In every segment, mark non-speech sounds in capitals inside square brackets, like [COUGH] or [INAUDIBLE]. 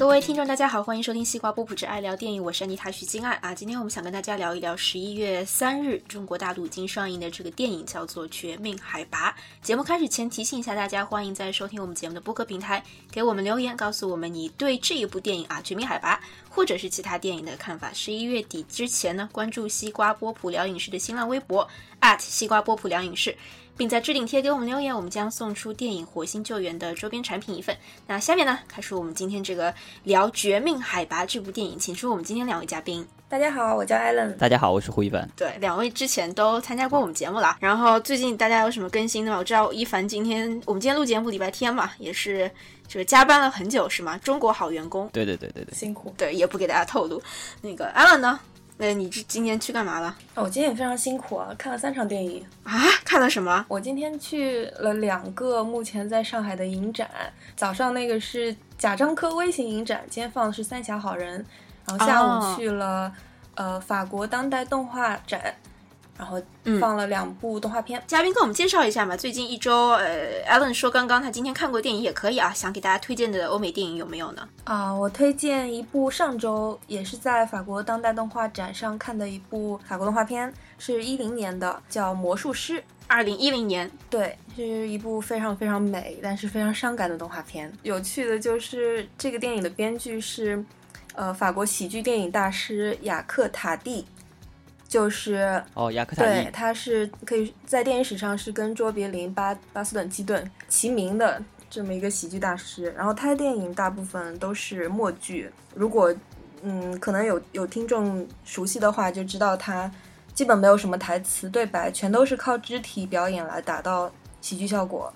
各位听众，大家好，欢迎收听西瓜波普之爱聊电影，我是安妮塔徐金爱啊。今天我们想跟大家聊一聊十一月三日中国大陆已经上映的这个电影，叫做《绝命海拔》。节目开始前提醒一下大家，欢迎在收听我们节目的播客平台给我们留言，告诉我们你对这一部电影啊《绝命海拔》或者是其他电影的看法。十一月底之前呢，关注西瓜波普聊影视的新浪微博西瓜波普聊影视。并在置顶贴给我们留言，我们将送出电影《火星救援》的周边产品一份。那下面呢，开始我们今天这个聊《绝命海拔》这部电影，请出我们今天两位嘉宾。大家好，我叫艾伦。大家好，我是胡一凡。对，两位之前都参加过我们节目了。然后最近大家有什么更新的吗？我知道一凡今天我们今天录节目礼拜天嘛，也是就是加班了很久，是吗？中国好员工。对对对对对，辛苦。对，也不给大家透露。那个艾伦呢？那你这今天去干嘛了？我今天也非常辛苦啊，看了三场电影啊！看了什么？我今天去了两个目前在上海的影展。早上那个是贾樟柯微型影展，今天放的是《三峡好人》，然后下午去了呃法国当代动画展。然后放了两部动画片，嘉宾跟我们介绍一下嘛。最近一周，呃，Allen 说刚刚他今天看过电影也可以啊，想给大家推荐的欧美电影有没有呢？啊，我推荐一部上周也是在法国当代动画展上看的一部法国动画片，是一零年的，叫《魔术师》。二零一零年，对，是一部非常非常美但是非常伤感的动画片。有趣的就是这个电影的编剧是，呃，法国喜剧电影大师雅克塔蒂。就是哦，雅克塔对，他是可以在电影史上是跟卓别林、巴巴斯顿、基顿齐名的这么一个喜剧大师。然后他的电影大部分都是默剧，如果嗯，可能有有听众熟悉的话，就知道他基本没有什么台词对白，全都是靠肢体表演来达到喜剧效果。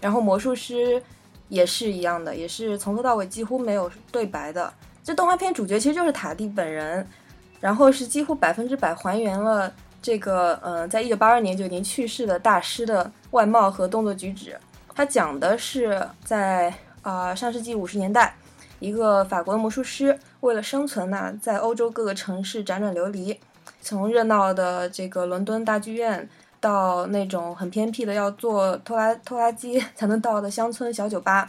然后魔术师也是一样的，也是从头到尾几乎没有对白的。这动画片主角其实就是塔蒂本人。然后是几乎百分之百还原了这个，呃，在一九八二年就已经去世的大师的外貌和动作举止。他讲的是在啊上世纪五十年代，一个法国的魔术师为了生存呢，在欧洲各个城市辗转流离，从热闹的这个伦敦大剧院，到那种很偏僻的要坐拖拉拖拉机 [LAUGHS] 才能到的乡村小酒吧。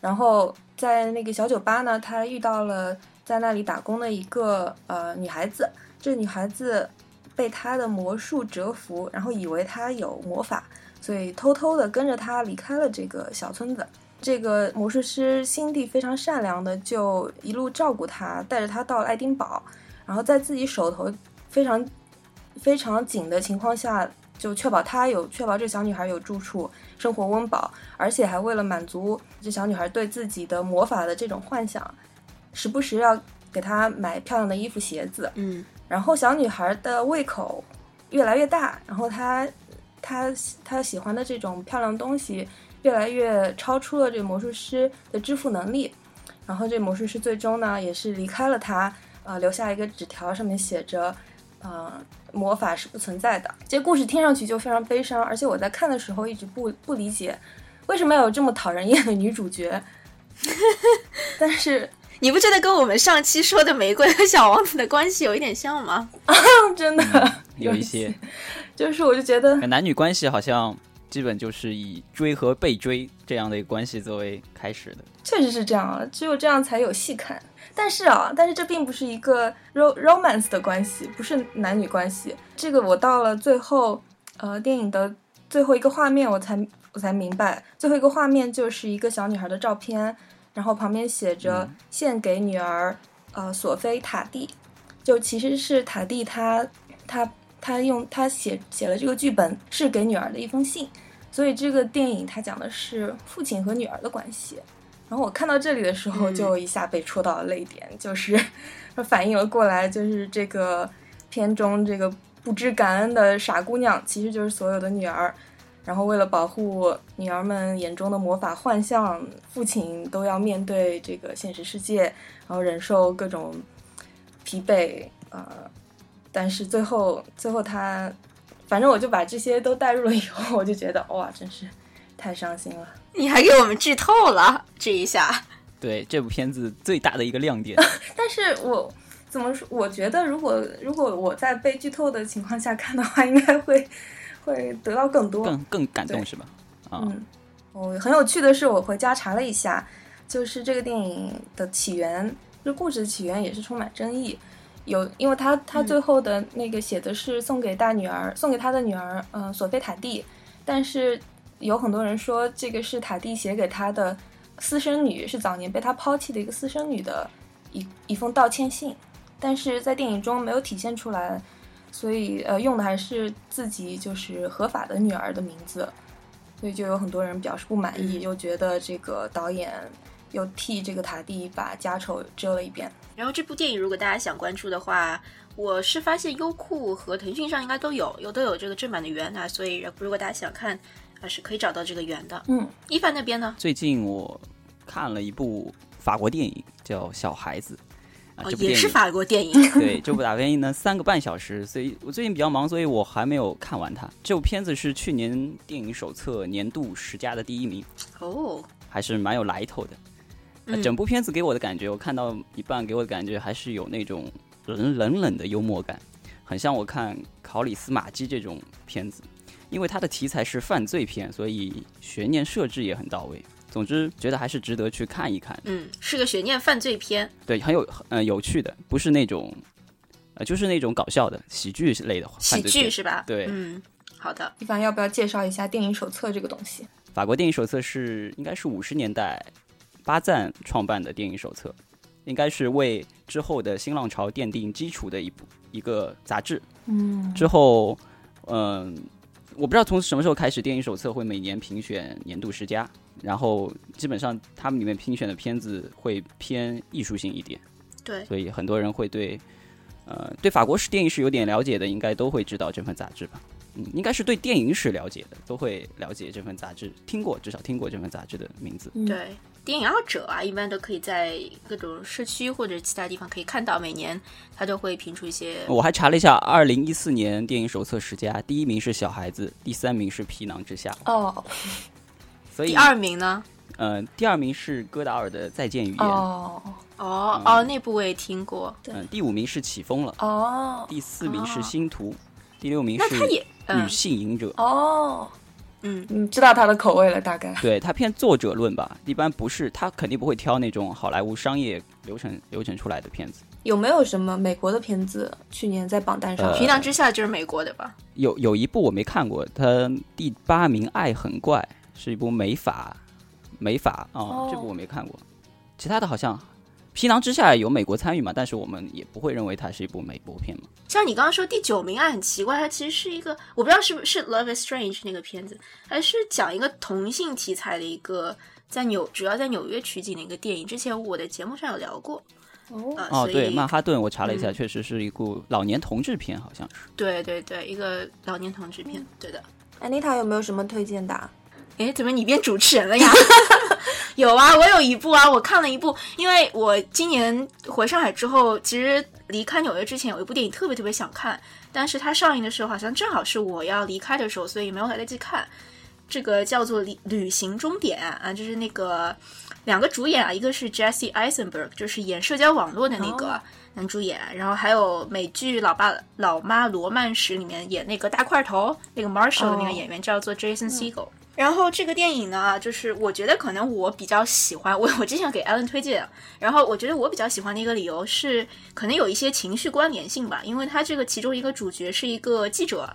然后在那个小酒吧呢，他遇到了。在那里打工的一个呃女孩子，这女孩子被他的魔术折服，然后以为他有魔法，所以偷偷的跟着他离开了这个小村子。这个魔术师心地非常善良的，就一路照顾她，带着她到爱丁堡，然后在自己手头非常非常紧的情况下，就确保她有确保这小女孩有住处、生活温饱，而且还为了满足这小女孩对自己的魔法的这种幻想。时不时要给她买漂亮的衣服、鞋子，嗯，然后小女孩的胃口越来越大，然后她她她喜欢的这种漂亮东西越来越超出了这个魔术师的支付能力，然后这魔术师最终呢也是离开了她，啊，留下一个纸条，上面写着，呃，魔法是不存在的。这故事听上去就非常悲伤，而且我在看的时候一直不不理解，为什么要有这么讨人厌的女主角，[LAUGHS] 但是。你不觉得跟我们上期说的玫瑰和小王子的关系有一点像吗？啊，[LAUGHS] 真的 [LAUGHS] 有一些，就是我就觉得男女关系好像基本就是以追和被追这样的一个关系作为开始的。确实是这样啊，只有这样才有戏看。但是啊，但是这并不是一个 ro romance 的关系，不是男女关系。这个我到了最后，呃，电影的最后一个画面，我才我才明白，最后一个画面就是一个小女孩的照片。然后旁边写着“献给女儿，呃，索菲塔蒂”，就其实是塔蒂他他他用他写写了这个剧本是给女儿的一封信，所以这个电影它讲的是父亲和女儿的关系。然后我看到这里的时候，就一下被戳到了泪点，就是 [LAUGHS] 反应了过来，就是这个片中这个不知感恩的傻姑娘，其实就是所有的女儿。然后，为了保护女儿们眼中的魔法幻象，父亲都要面对这个现实世界，然后忍受各种疲惫。呃，但是最后，最后他，反正我就把这些都带入了以后，我就觉得哇，真是太伤心了。你还给我们剧透了这一下？对，这部片子最大的一个亮点。[LAUGHS] 但是我怎么说？我觉得，如果如果我在被剧透的情况下看的话，应该会。会得到更多，更更感动是吧？嗯，哦很有趣的是，我回家查了一下，就是这个电影的起源，这故事的起源也是充满争议。有，因为他他最后的那个写的是送给大女儿，送给他的女儿，嗯，索菲塔蒂。但是有很多人说这个是塔蒂写给他的私生女，是早年被他抛弃的一个私生女的一一封道歉信。但是在电影中没有体现出来，所以呃用的还是自己就是合法的女儿的名字，所以就有很多人表示不满意，又觉得这个导演又替这个塔蒂把家丑遮了一遍。然后这部电影如果大家想关注的话，我是发现优酷和腾讯上应该都有，有都有这个正版的源啊，所以如果大家想看，啊是可以找到这个源的。嗯，一凡那边呢？最近我看了一部法国电影，叫《小孩子》。啊，这部也是法国电影。对，这部大电影呢三个半小时，所以我最近比较忙，所以我还没有看完它。这部片子是去年电影手册年度十佳的第一名。哦，还是蛮有来头的。整部片子给我的感觉，我看到一半给我的感觉还是有那种冷冷冷的幽默感，很像我看《考里斯马基》这种片子。因为它的题材是犯罪片，所以悬念设置也很到位。总之，觉得还是值得去看一看。嗯，是个悬念犯罪片，对，很有嗯有趣的，不是那种呃，就是那种搞笑的喜剧类的喜剧是吧？对，嗯，好的。一凡要不要介绍一下电影手册这个东西？法国电影手册是应该是五十年代。巴赞创办的电影手册，应该是为之后的新浪潮奠定基础的一部一个杂志。嗯，之后，嗯，我不知道从什么时候开始，电影手册会每年评选年度十佳，然后基本上他们里面评选的片子会偏艺术性一点。对，所以很多人会对，呃，对法国史电影史有点了解的，应该都会知道这份杂志吧。嗯，应该是对电影史了解的，都会了解这份杂志，听过至少听过这份杂志的名字。对。电影爱好者啊，一般都可以在各种社区或者其他地方可以看到，每年他都会评出一些。我还查了一下，二零一四年电影手册十佳，第一名是小孩子，第三名是皮囊之下。哦，[LAUGHS] 所以第二名呢？嗯，第二名是戈达尔的《再见语言》。哦哦哦，那部我也听过。嗯，第五名是起风了。哦，第四名是星图，第六名是女性隐者。哦。嗯，你知道他的口味了，大概。对他偏作者论吧，一般不是他肯定不会挑那种好莱坞商业流程流程出来的片子。有没有什么美国的片子去年在榜单上？皮囊之下就是美国的吧？有有一部我没看过，它第八名《爱很怪》是一部美法美法啊，这部我没看过，其他的好像。皮囊之下有美国参与嘛？但是我们也不会认为它是一部美国片嘛。像你刚刚说第九名啊，很奇怪，它其实是一个我不知道是不是《Love Is Strange》那个片子，还是讲一个同性题材的一个在纽主要在纽约取景的一个电影。之前我的节目上有聊过。哦哦，对，曼哈顿，我查了一下，确实是一部老年同志片，好像是。对对对，一个老年同志片，对的。安妮塔有没有什么推荐的？哎，怎么你变主持人了呀？[LAUGHS] 有啊，我有一部啊，我看了一部，因为我今年回上海之后，其实离开纽约之前有一部电影特别特别想看，但是它上映的时候好像正好是我要离开的时候，所以没有来得及看。这个叫做《旅旅行终点》啊，就是那个两个主演啊，一个是 Jesse Eisenberg，就是演社交网络的那个男主演，然后还有美剧《老爸老妈罗曼史》里面演那个大块头那个 Marshall 的那个演员叫做 Jason Segel。然后这个电影呢，就是我觉得可能我比较喜欢我我之前给 Allen 推荐，然后我觉得我比较喜欢的一个理由是，可能有一些情绪关联性吧，因为他这个其中一个主角是一个记者，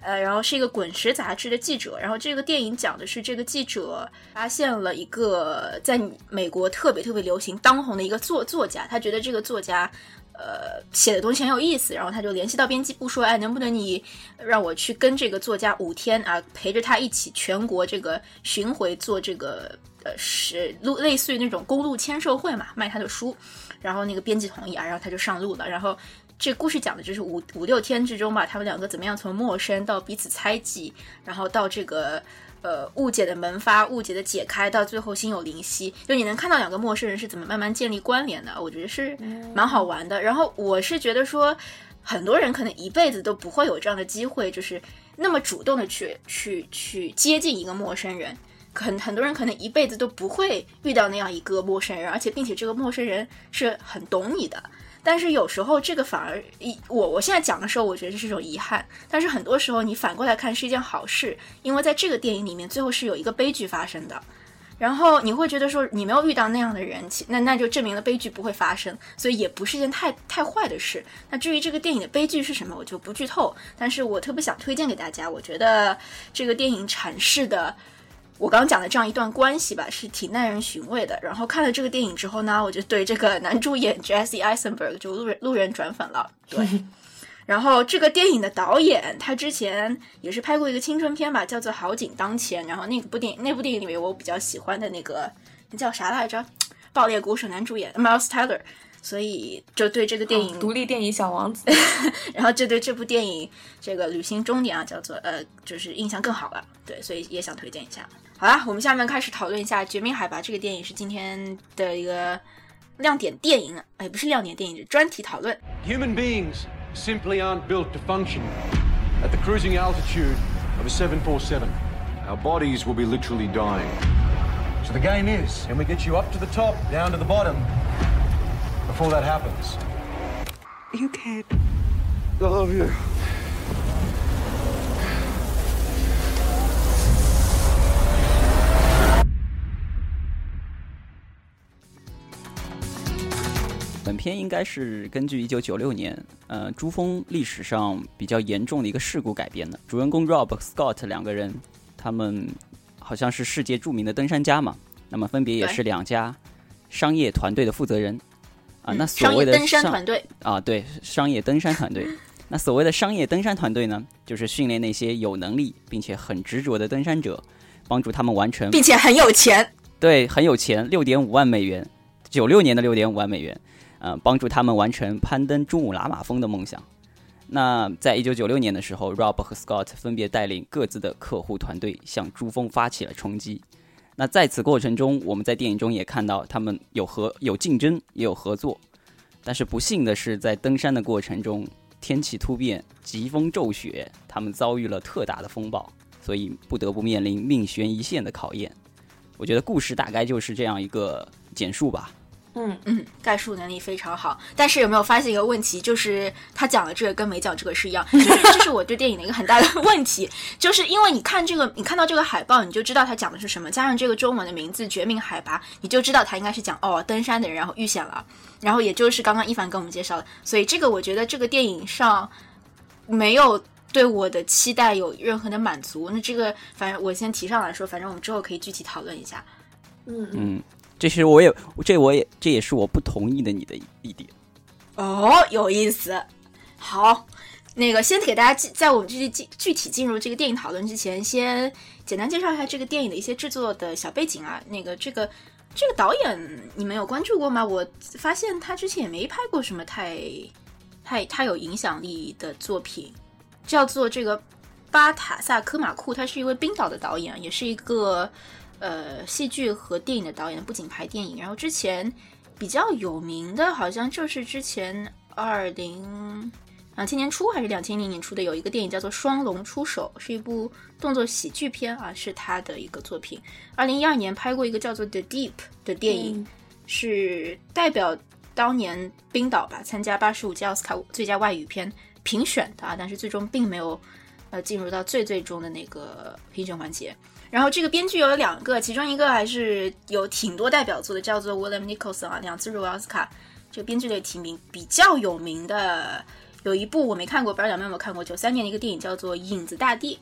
呃，然后是一个滚石杂志的记者，然后这个电影讲的是这个记者发现了一个在美国特别特别流行当红的一个作作家，他觉得这个作家。呃，写的东西很有意思，然后他就联系到编辑部说，哎，能不能你让我去跟这个作家五天啊，陪着他一起全国这个巡回做这个呃是路类似于那种公路签售会嘛，卖他的书，然后那个编辑同意啊，然后他就上路了，然后这故事讲的就是五五六天之中吧，他们两个怎么样从陌生到彼此猜忌，然后到这个。呃，误解的萌发，误解的解开，到最后心有灵犀，就你能看到两个陌生人是怎么慢慢建立关联的，我觉得是蛮好玩的。然后我是觉得说，很多人可能一辈子都不会有这样的机会，就是那么主动的去去去接近一个陌生人，很很多人可能一辈子都不会遇到那样一个陌生人，而且并且这个陌生人是很懂你的。但是有时候这个反而一我我现在讲的时候，我觉得这是一种遗憾。但是很多时候你反过来看是一件好事，因为在这个电影里面，最后是有一个悲剧发生的。然后你会觉得说你没有遇到那样的人，那那就证明了悲剧不会发生，所以也不是件太太坏的事。那至于这个电影的悲剧是什么，我就不剧透。但是我特别想推荐给大家，我觉得这个电影阐释的我刚刚讲的这样一段关系吧，是挺耐人寻味的。然后看了这个电影之后呢，我就对这个男主演 Jesse Eisenberg 就路人路人转粉了。对。[LAUGHS] 然后这个电影的导演，他之前也是拍过一个青春片吧，叫做《好景当前》。然后那个部电影，那部电影里面我比较喜欢的那个，那叫啥来着？爆裂鼓手男主演 Miles Teller。所以就对这个电影独立电影小王子，[LAUGHS] 然后就对这部电影这个旅行终点啊，叫做呃，就是印象更好了。对，所以也想推荐一下。好啦，我们下面开始讨论一下《绝命海拔》这个电影，是今天的一个亮点电影，哎，不是亮点电影，是专题讨论。Human beings. simply aren't built to function at the cruising altitude of a 747. Our bodies will be literally dying. So the game is, can we get you up to the top, down to the bottom, before that happens? You can't. I love you. 本片应该是根据一九九六年，呃，珠峰历史上比较严重的一个事故改编的。主人公 Rob Scott 两个人，他们好像是世界著名的登山家嘛，那么分别也是两家商业团队的负责人啊。那所谓的登山团队啊，对，商业登山团队。那所谓的商业登山团队呢，就是训练那些有能力并且很执着的登山者，帮助他们完成，并且很有钱。对，很有钱，六点五万美元，九六年的六点五万美元。呃，帮助他们完成攀登珠穆朗玛峰的梦想。那在一九九六年的时候，Rob 和 Scott 分别带领各自的客户团队向珠峰发起了冲击。那在此过程中，我们在电影中也看到他们有合有竞争，也有合作。但是不幸的是，在登山的过程中，天气突变，疾风骤雪，他们遭遇了特大的风暴，所以不得不面临命悬一线的考验。我觉得故事大概就是这样一个简述吧。嗯嗯，概述能力非常好，但是有没有发现一个问题，就是他讲的这个跟没讲这个是一样，[LAUGHS] 就是这是我对电影的一个很大的问题，就是因为你看这个，你看到这个海报，你就知道他讲的是什么，加上这个中文的名字《绝命海拔》，你就知道他应该是讲哦登山的人然后遇险了，然后也就是刚刚一凡跟我们介绍的，所以这个我觉得这个电影上没有对我的期待有任何的满足，那这个反正我先提上来说，反正我们之后可以具体讨论一下。嗯嗯。这是我也，这我也，这也是我不同意的你的一点。哦，有意思。好，那个先给大家在我们具具具体进入这个电影讨论之前，先简单介绍一下这个电影的一些制作的小背景啊。那个这个这个导演你们有关注过吗？我发现他之前也没拍过什么太太太有影响力的作品，叫做这个巴塔萨科马库，他是一位冰岛的导演，也是一个。呃，戏剧和电影的导演不仅拍电影，然后之前比较有名的，好像就是之前二零两千年初还是两千零年初的有一个电影叫做《双龙出手》，是一部动作喜剧片啊，是他的一个作品。二零一二年拍过一个叫做《The Deep》的电影，是代表当年冰岛吧参加八十五届奥斯卡最佳外语片评选的啊，但是最终并没有呃进入到最最终的那个评选环节。然后这个编剧有两个，其中一个还是有挺多代表作的，叫做 William Nicholson 啊，两次入围奥斯卡。这个编剧的提名比较有名的有一部我没看过，不知道两位有没有看过？九三年的一个电影叫做《影子大地》，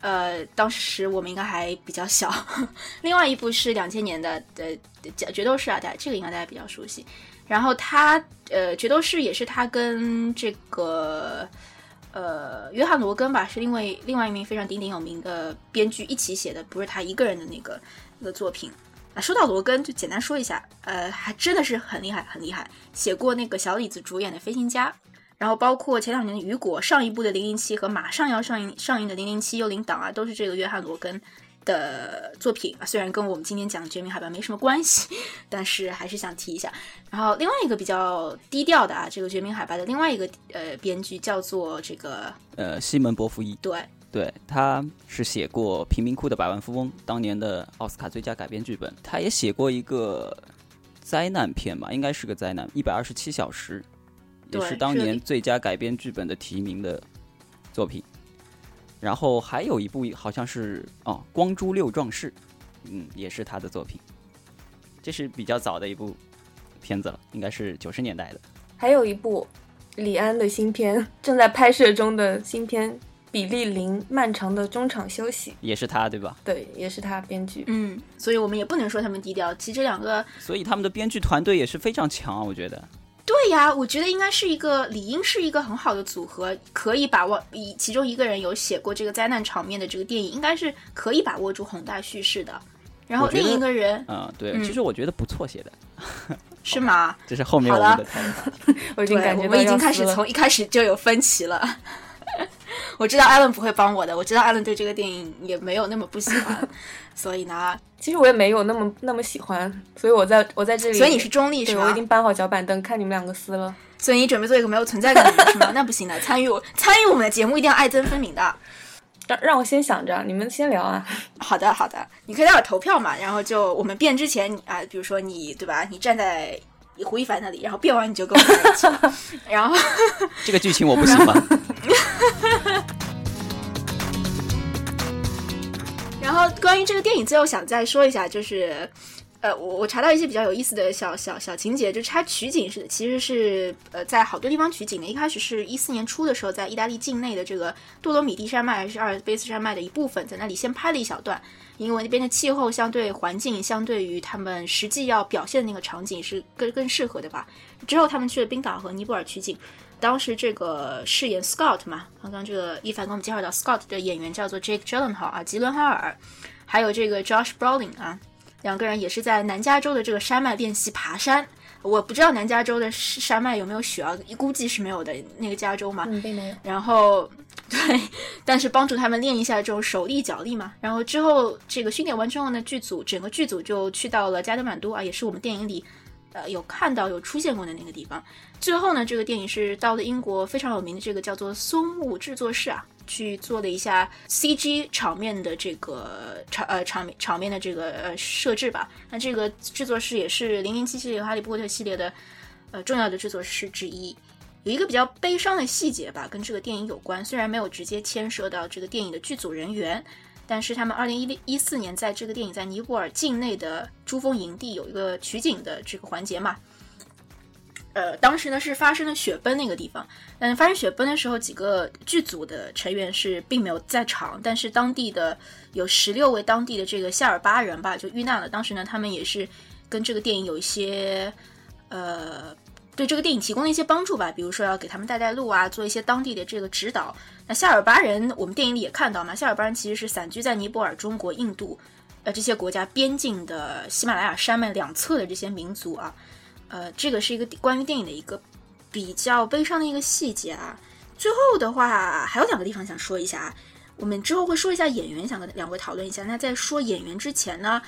呃，当时我们应该还比较小。[LAUGHS] 另外一部是两千年的的《决斗士》啊，大家这个应该大家比较熟悉。然后他呃，《决斗士》也是他跟这个。呃，约翰罗根吧，是另外另外一名非常鼎鼎有名的编剧一起写的，不是他一个人的那个那个作品啊。说到罗根，就简单说一下，呃，还真的是很厉害，很厉害，写过那个小李子主演的《飞行家》，然后包括前两年的《雨果》，上一部的《零零七》和马上要上映上映的《零零七幽灵党》啊，都是这个约翰罗根。的作品啊，虽然跟我们今天讲的《绝命海拔》没什么关系，[LAUGHS] 但是还是想提一下。然后另外一个比较低调的啊，这个《绝命海拔》的另外一个呃编剧叫做这个呃西门伯夫伊，对对，他是写过《贫民窟的百万富翁》当年的奥斯卡最佳改编剧本，他也写过一个灾难片吧，应该是个灾难，《一百二十七小时》，也是当年最佳改编剧本的提名的作品。然后还有一部好像是哦，《光珠六壮士》，嗯，也是他的作品。这是比较早的一部片子了，应该是九十年代的。还有一部李安的新片，正在拍摄中的新片《比利林漫长的中场休息》，也是他对吧？对，也是他编剧。嗯，所以我们也不能说他们低调。其实这两个，所以他们的编剧团队也是非常强啊，我觉得。对呀，我觉得应该是一个理应是一个很好的组合，可以把握以其中一个人有写过这个灾难场面的这个电影，应该是可以把握住宏大叙事的。然后另一个人，嗯，对，其实我觉得不错写的，是吗？[LAUGHS] 这是后面我们的讨论。[LAUGHS] 我已经感觉我们已经开始从一开始就有分歧了。[LAUGHS] 我知道艾伦不会帮我的，我知道艾伦对这个电影也没有那么不喜欢，所以呢，[LAUGHS] 其实我也没有那么那么喜欢，所以我在我在这里，所以你是中立是吧？我已经搬好脚板凳，看你们两个撕了。所以你准备做一个没有存在感的人是吗？[LAUGHS] 那不行的，参与我参与我们的节目一定要爱憎分明的。让让我先想着，你们先聊啊。好的好的，你可以待会儿投票嘛，然后就我们变之前你啊，比如说你对吧？你站在胡一凡那里，然后变完你就跟我在一起，然后这个剧情我不喜欢。[LAUGHS] 然后关于这个电影，最后想再说一下，就是，呃，我我查到一些比较有意思的小小小情节，就是它取景是其实是呃在好多地方取景的。一开始是一四年初的时候，在意大利境内的这个多罗米蒂山脉还是阿尔卑斯山脉的一部分，在那里先拍了一小段，因为那边的气候相对环境相对于他们实际要表现的那个场景是更更适合的吧。之后他们去了冰岛和尼泊尔取景。当时这个饰演 Scott 嘛，刚刚这个一凡给我们介绍到 Scott 的演员叫做 Jake Gyllenhaal 啊，吉伦哈尔，还有这个 Josh Brolin 啊，两个人也是在南加州的这个山脉练习爬山。我不知道南加州的山脉有没有雪啊，估计是没有的，那个加州嘛。嗯，并没有。然后对，但是帮助他们练一下这种手力脚力嘛。然后之后这个训练完之后呢，剧组整个剧组就去到了加德满都啊，也是我们电影里。呃，有看到有出现过的那个地方。最后呢，这个电影是到了英国非常有名的这个叫做松木制作室啊，去做了一下 CG 场面的这个场呃场面场面的这个呃设置吧。那这个制作室也是零零七系列、哈利波特系列的呃重要的制作室之一。有一个比较悲伤的细节吧，跟这个电影有关，虽然没有直接牵涉到这个电影的剧组人员。但是他们二零一一四年在这个电影在尼泊尔境内的珠峰营地有一个取景的这个环节嘛，呃，当时呢是发生了雪崩那个地方，嗯发生雪崩的时候，几个剧组的成员是并没有在场，但是当地的有十六位当地的这个夏尔巴人吧就遇难了。当时呢，他们也是跟这个电影有一些呃。对这个电影提供了一些帮助吧，比如说要给他们带带路啊，做一些当地的这个指导。那夏尔巴人，我们电影里也看到嘛，夏尔巴人其实是散居在尼泊尔、中国、印度，呃这些国家边境的喜马拉雅山脉两侧的这些民族啊。呃，这个是一个关于电影的一个比较悲伤的一个细节啊。最后的话，还有两个地方想说一下啊，我们之后会说一下演员，想跟两位讨论一下。那在说演员之前呢，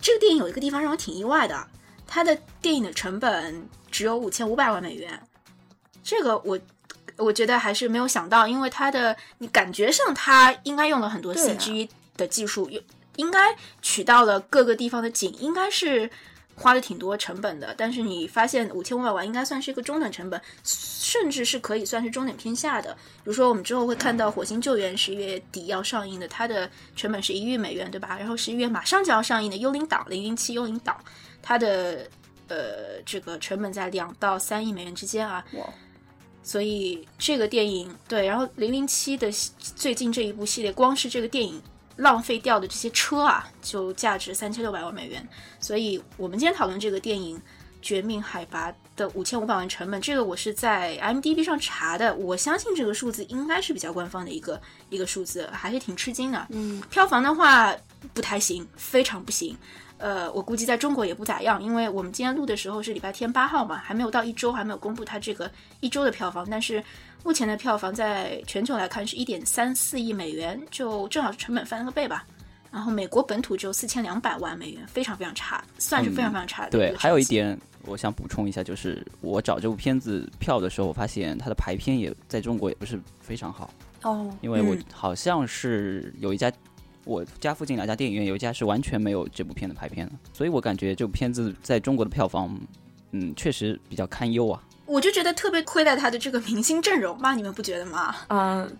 这个电影有一个地方让我挺意外的，它的电影的成本。只有五千五百万美元，这个我我觉得还是没有想到，因为它的你感觉上它应该用了很多 CG 的技术，又应该取到了各个地方的景，应该是花了挺多成本的。但是你发现五千五百万应该算是一个中等成本，甚至是可以算是中等偏下的。比如说我们之后会看到《火星救援》十一月底要上映的，它的成本是一亿美元，对吧？然后十一月马上就要上映的《幽灵岛》零零七幽灵岛，它的。呃，这个成本在两到三亿美元之间啊，所以这个电影对，然后零零七的最近这一部系列，光是这个电影浪费掉的这些车啊，就价值三千六百万美元。所以我们今天讨论这个电影《绝命海拔》的五千五百万成本，这个我是在 M D B 上查的，我相信这个数字应该是比较官方的一个一个数字，还是挺吃惊的。嗯，票房的话不太行，非常不行。呃，我估计在中国也不咋样，因为我们今天录的时候是礼拜天八号嘛，还没有到一周，还没有公布它这个一周的票房。但是目前的票房在全球来看是一点三四亿美元，就正好是成本翻了个倍吧。然后美国本土只有四千两百万美元，非常非常差，算是非常非常差的。对，还有一点我想补充一下，就是我找这部片子票的时候，我发现它的排片也在中国也不是非常好哦，因为我好像是有一家。我家附近两家电影院有一家是完全没有这部片的排片的，所以我感觉这部片子在中国的票房，嗯，确实比较堪忧啊。我就觉得特别亏待他的这个明星阵容嘛，你们不觉得吗？嗯，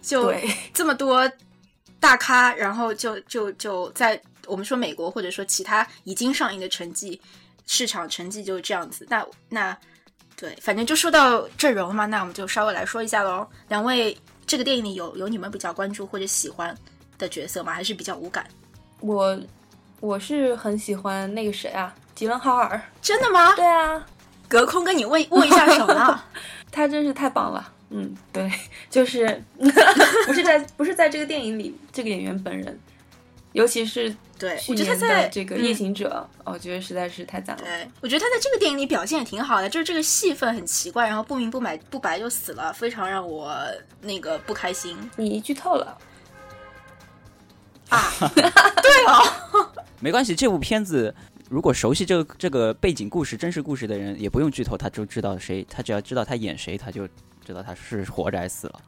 就这么多大咖，然后就就就在我们说美国或者说其他已经上映的成绩，市场成绩就是这样子。那那对，反正就说到阵容嘛，那我们就稍微来说一下喽。两位，这个电影里有有你们比较关注或者喜欢的角色吗？还是比较无感？我我是很喜欢那个谁啊，吉伦哈尔。真的吗？对啊，隔空跟你握握一下手呢。[LAUGHS] 他真是太棒了。嗯，对，就是 [LAUGHS] [LAUGHS] 不是在不是在这个电影里，这个演员本人，尤其是对，去我觉得年他在的这个《嗯夜行者》我觉得实在是太赞了。对，我觉得他在这个电影里表现也挺好的，就是这个戏份很奇怪，然后不明不白不白就死了，非常让我那个不开心你剧透了，啊。[LAUGHS] 对哦，没关系，这部片子如果熟悉这个这个背景故事、真实故事的人，也不用剧透，他就知道谁，他只要知道他演谁，他就知道他是活着还是死了。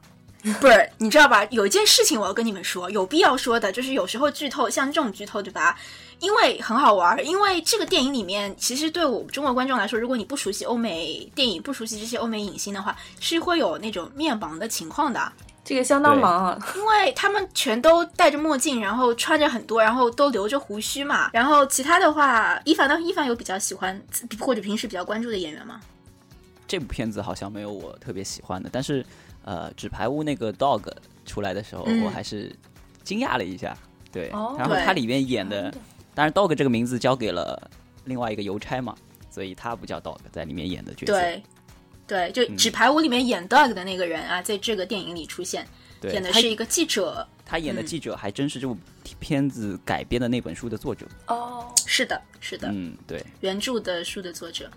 [LAUGHS] 不是，你知道吧？有一件事情我要跟你们说，有必要说的，就是有时候剧透，像这种剧透，对吧？因为很好玩儿，因为这个电影里面，其实对我们中国观众来说，如果你不熟悉欧美电影，不熟悉这些欧美影星的话，是会有那种面盲的情况的。这个相当忙啊。[LAUGHS] 因为他们全都戴着墨镜，然后穿着很多，然后都留着胡须嘛。然后其他的话，伊凡呢？伊凡有比较喜欢或者平时比较关注的演员吗？这部片子好像没有我特别喜欢的，但是呃，纸牌屋那个 dog 出来的时候，嗯我还是惊讶了一下。对，哦然后对它里面演的，当然 dog 这个名字交给了另外一个邮差嘛，所以他不叫 dog，在里面演的角色。对，对，就《纸牌屋》里面演 Doug 的那个人啊，在这个电影里出现，对，演的是一个记者。他演的嗯记者还真是这部片子改编的那本书的作者。哦，是的，是的，嗯，对，原著的书的作者。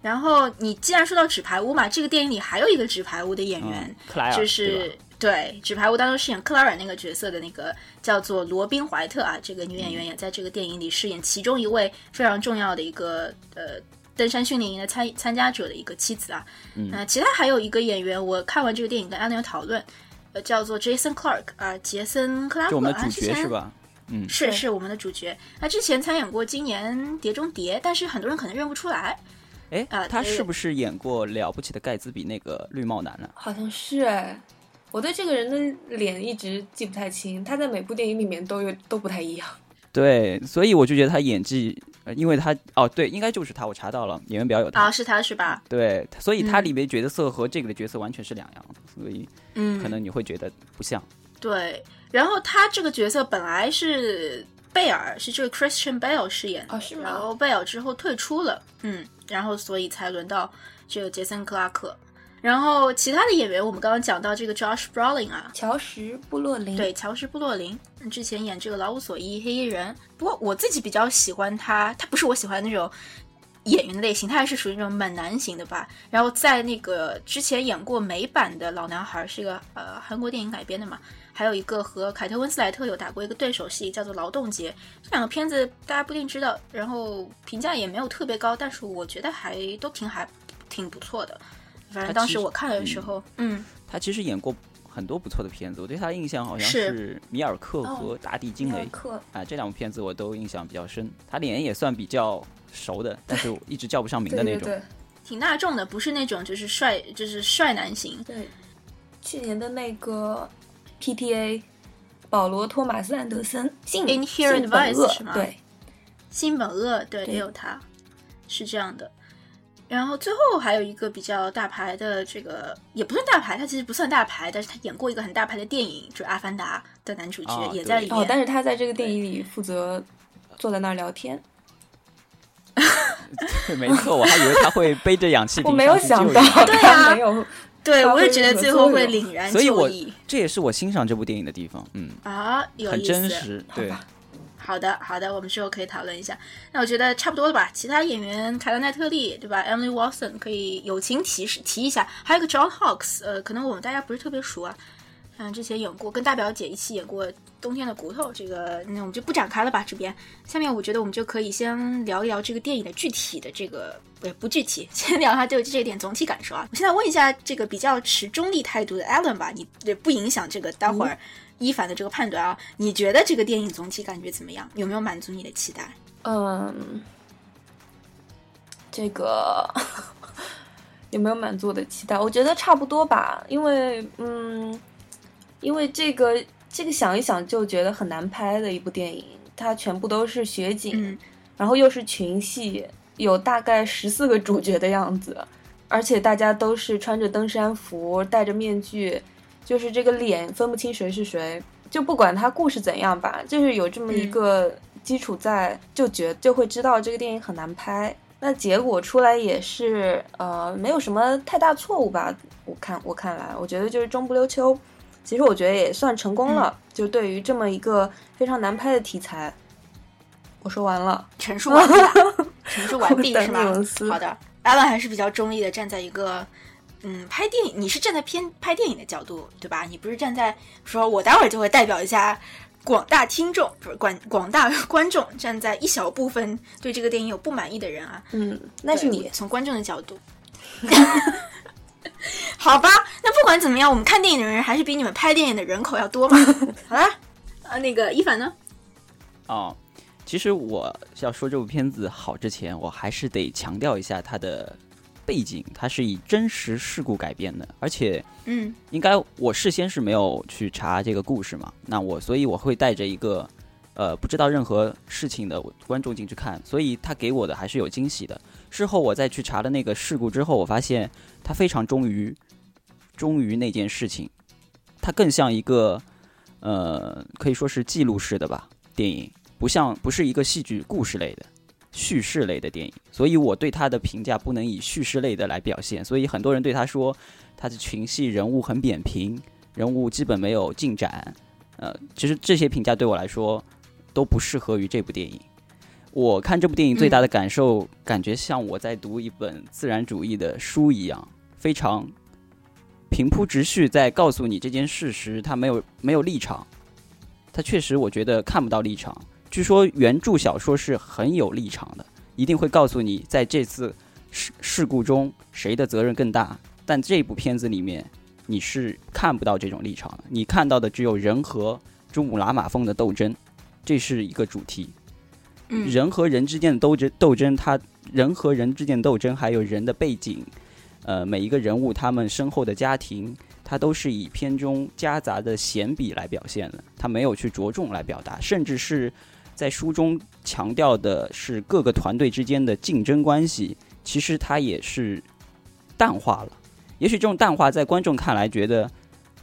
然后你既然说到《纸牌屋》嘛，这个电影里还有一个《纸牌屋》的演员，嗯，克莱尔就是对《纸牌屋》当中饰演克莱尔那个角色的那个叫做罗宾怀特啊，这个女演员也在这个电影里饰演其中一位非常重要的一个呃登山训练营的参参加者的一个妻子啊。嗯那其他还有一个演员，我看完这个电影跟安娜有讨论，呃，叫做 Jason Clark 啊，杰森克拉克，就我们的主角是吧？嗯，是是我们的主角。他之前参演过今年《碟中谍》，但是很多人可能认不出来。哎啊，对他是不是演过《了不起的盖茨比》那个绿帽男呢？好像是哎。我对这个人的脸一直记不太清，他在每部电影里面都有都不太一样。对，所以我就觉得他演技，呃因为他哦，对，应该就是他，我查到了，演员表有他。啊，是他是吧？对，所以他嗯里面角色和这个的角色完全是两样，所以嗯，可能你会觉得不像。对。然后他这个角色本来是贝尔，是这个 Christian Bale 饰演的，哦是吗然后贝尔之后退出了，嗯，然后所以才轮到这个杰森克拉克。然后其他的演员，我们刚刚讲到这个 Josh Brolin 啊，乔什·布洛林，对，乔什·布洛林嗯之前演这个《老无所依》黑衣人，不过我自己比较喜欢他，他不是我喜欢的那种演员的类型，他还是属于那种猛男型的吧。然后在那个之前演过美版的《老男孩》，是一个呃韩国电影改编的嘛，还有一个和凯特温斯莱特有打过一个对手戏，叫做《劳动节》。这两个片子大家不一定知道，然后评价也没有特别高，但是我觉得还都挺还挺不错的。反正当时我看的时候，嗯他其实演过很多不错的片子，我对他的印象好像是。是《米尔克》哦和《大地惊雷。啊，这两部片子我都印象比较深。他脸也算比较熟的，但是我一直叫不上名的那种。对对。对挺大众的，不是那种就是帅就是帅男型。对，去年的那个 PTA，保罗·托马斯·安德森，性 Inherent 性本 Vice 恶。是吗？对，新本恶，对，对。也有他，是这样的。然后最后还有一个比较大牌的，这个也不算大牌，他其实不算大牌，但是他演过一个很大牌的电影，就是《阿凡达》的男主角、哦也在里面。哦，但是他在这个电影里负责坐在那儿聊天，[LAUGHS] 对，没错，我还以为他会背着氧气瓶我没有想到对啊没有，对，我也觉得最后会凛然所以我这也是我欣赏这部电影的地方，嗯，啊，有很。真实，对，吧好的，好的，我们之后可以讨论一下。那我觉得差不多了吧？其他演员凯特奈特利，对吧？Emily Watson 可以友情提示提一下，还有个 John Hawks，呃，可能我们大家不是特别熟啊。嗯，之前演过，跟大表姐一起演过《冬天的骨头》，这个那我们就不展开了吧。这边，下面我觉得我们就可以先聊一聊这个电影的具体的这个，不不具体，[LAUGHS] 先聊一下对这一点总体感受啊。我现在问一下这个比较持中立态度的 Alan 吧，你也不影响这个待会儿一凡的这个判断啊。你觉得这个电影总体感觉怎么样？有没有满足你的期待？嗯，这个 [LAUGHS] 有没有满足我的期待？我觉得差不多吧，因为嗯，因为这个这个想一想就觉得很难拍的一部电影，它全部都是雪景，嗯然后又是群戏，有大概十四个主角的样子，而且大家都是穿着登山服，戴着面具，就是这个脸分不清谁是谁。就不管它故事怎样吧，就是有这么一个基础在，就觉就会知道这个电影很难拍。那结果出来也是，呃，没有什么太大错误吧？我看我看来，我觉得就是中不溜秋。其实我觉得也算成功了，就对于这么一个非常难拍的题材，我说完了。陈述完陈述完毕 [LAUGHS] 是吧等你们思？好的，Alan 还是比较中立的，站在一个嗯拍电影，你是站在偏拍电影的角度对吧？你不是站在说我待会儿就会代表一下广大听众，不是广广大 [LAUGHS] 观众，站在一小部分对这个电影有不满意的人啊，嗯，那是你。从观众的角度。[LAUGHS] 好吧，那不管怎么样，我们看电影的人还是比你们拍电影的人口要多嘛。好啦，呃，那个一凡呢？[LAUGHS] 哦，其实我要说这部片子好之前，我还是得强调一下它的背景，它是以真实事故改编的，而且嗯应该我事先是没有去查这个故事嘛，那我所以我会带着一个呃不知道任何事情的观众进去看，所以他给我的还是有惊喜的。事后我再去查了那个事故之后，我发现他非常忠于忠于那件事情，它更像一个呃可以说是记录式的吧电影，不像不是一个戏剧故事类的。叙事类的电影，所以我对他的评价不能以叙事类的来表现，所以很多人对他说他的群戏人物很扁平，人物基本没有进展。呃，其实这些评价对我来说都不适合于这部电影。我看这部电影最大的感受，感觉像我在读一本自然主义的书一样，非常平铺直叙，在告诉你这件事实，它没有没有立场，它确实我觉得看不到立场。据说原著小说是很有立场的，一定会告诉你在这次事事故中谁的责任更大。但这部片子里面你是看不到这种立场的，你看到的只有人和珠穆朗玛峰的斗争，这是一个主题。嗯人和人之间的斗争，斗争，它人和人之间的斗争，还有人的背景，呃，每一个人物他们身后的家庭，它都是以片中夹杂的闲笔来表现的，它没有去着重来表达，甚至是在书中强调的是各个团队之间的竞争关系，其实它也是淡化了。也许这种淡化在观众看来觉得，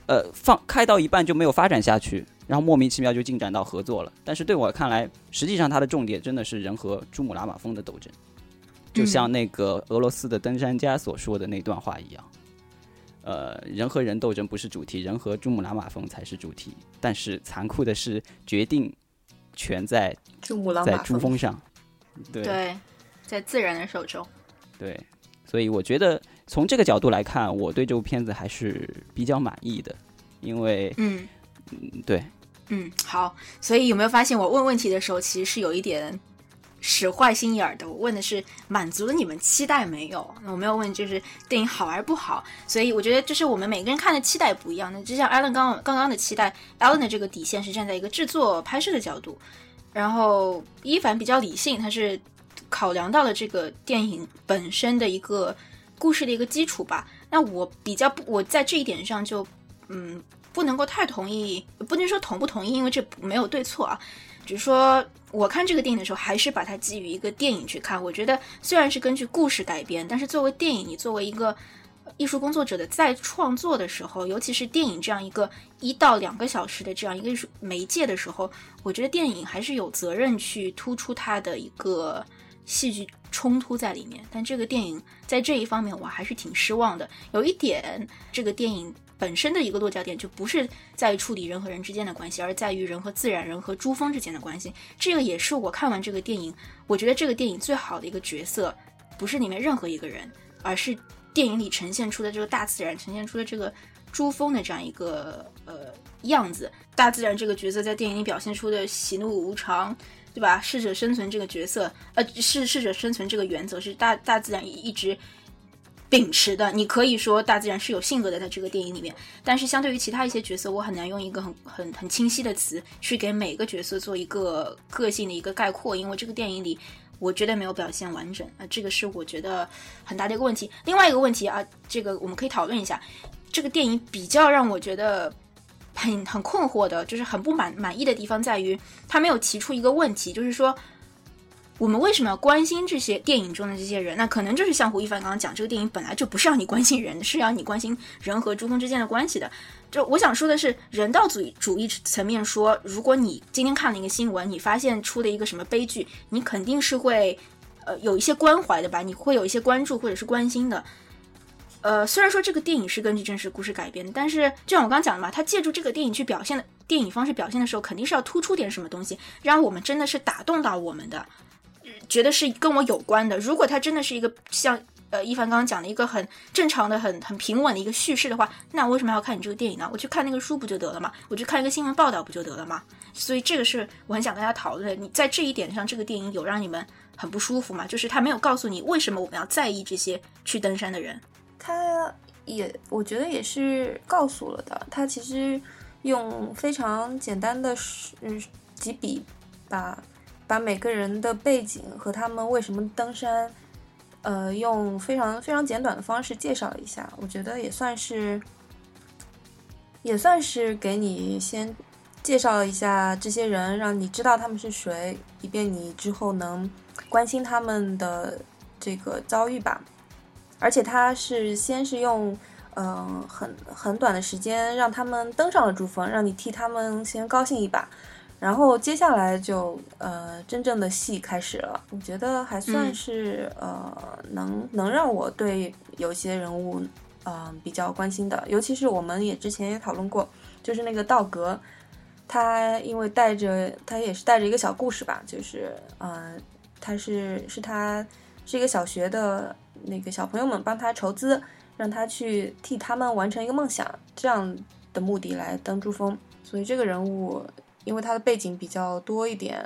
呃，放开到一半就没有发展下去，然后莫名其妙就进展到合作了。但是对我看来，实际上它的重点真的是人和珠穆朗玛峰的斗争，就像那个俄罗斯的登山家所说的那段话一样。呃，人和人斗争不是主题，人和珠穆朗玛峰才是主题。但是残酷的是，决定权在珠穆朗在玛峰，珠峰上。对对，在自然的手中。对，所以我觉得从这个角度来看，我对这部片子还是比较满意的，因为嗯嗯对嗯，好。所以有没有发现我问问题的时候，其实是有一点使坏心眼儿的？我问的是满足了你们期待没有？我没有问就是电影好还是不好。所以我觉得就是我们每个人看的期待不一样。那就像 Alan 刚刚刚的期待，Alan 的这个底线是站在一个制作拍摄的角度，然后一凡比较理性，他是考量到了这个电影本身的一个故事的一个基础吧。那我比较不，我在这一点上就嗯不能够太同意，不能说同不同意，因为这没有对错啊。只是说，我看这个电影的时候，还是把它基于一个电影去看。我觉得虽然是根据故事改编，但是作为电影，你作为一个艺术工作者的在创作的时候，尤其是电影这样一个一到两个小时的这样一个艺术媒介的时候，我觉得电影还是有责任去突出它的一个戏剧冲突在里面。但这个电影在这一方面，我还是挺失望的。有一点，这个电影本身的一个落脚点就不是在于处理人和人之间的关系，而在于人和自然、人和珠峰之间的关系。这个也是我看完这个电影，我觉得这个电影最好的一个角色，不是里面任何一个人，而是电影里呈现出的这个大自然，呈现出的这个珠峰的这样一个呃样子。大自然这个角色在电影里表现出的喜怒无常。对吧？适者生存这个角色，呃，适适者生存这个原则是大大自然一直秉持的。你可以说大自然是有性格的，在这个电影里面，但是相对于其他一些角色，我很难用一个很很很清晰的词去给每个角色做一个个性的一个概括，因为这个电影里我绝对没有表现完整啊、这个是我觉得很大的一个问题。另外一个问题啊，这个我们可以讨论一下，这个电影比较让我觉得很很困惑的，就是很不满满意的地方在于，他没有提出一个问题，就是说。我们为什么要关心这些电影中的这些人？那可能就是像胡一帆刚刚讲，这个电影本来就不是让你关心人，是让你关心人和珠峰之间的关系的。就我想说的是，人道主义主义层面说，如果你今天看了一个新闻，你发现出了一个什么悲剧，你肯定是会呃有一些关怀的吧？你会有一些关注或者是关心的。呃，虽然说这个电影是根据真实故事改编的，但是就像我刚讲的嘛，他借助这个电影去表现的电影方式表现的时候，肯定是要突出点什么东西，让我们真的是打动到我们的。觉得是跟我有关的。如果它真的是一个像呃一凡刚刚讲的一个很正常的、很很平稳的一个叙事的话，那我为什么要看你这个电影呢？我去看那个书不就得了吗？我去看一个新闻报道不就得了吗？所以这个是我很想跟大家讨论。你在这一点上，这个电影有让你们很不舒服吗？就是他没有告诉你为什么我们要在意这些去登山的人。他也我觉得也是告诉了的。他其实用非常简单的嗯几笔把。把每个人的背景和他们为什么登山，呃，用非常非常简短的方式介绍了一下，我觉得也算是，也算是给你先介绍了一下这些人，让你知道他们是谁，以便你之后能关心他们的这个遭遇吧。而且他是先是用嗯很很短的时间让他们登上了珠峰，让你替他们先高兴一把。然后接下来就呃真正的戏开始了，我觉得还算是呃能能让我对有些人物嗯比较关心的，尤其是我们也之前也讨论过，就是那个道格，他因为带着他也是带着一个小故事吧，就是嗯他是是他是一个小学的那个小朋友们帮他筹资，让他去替他们完成一个梦想，这样的目的来登珠峰，所以这个人物。因为它的背景比较多一点，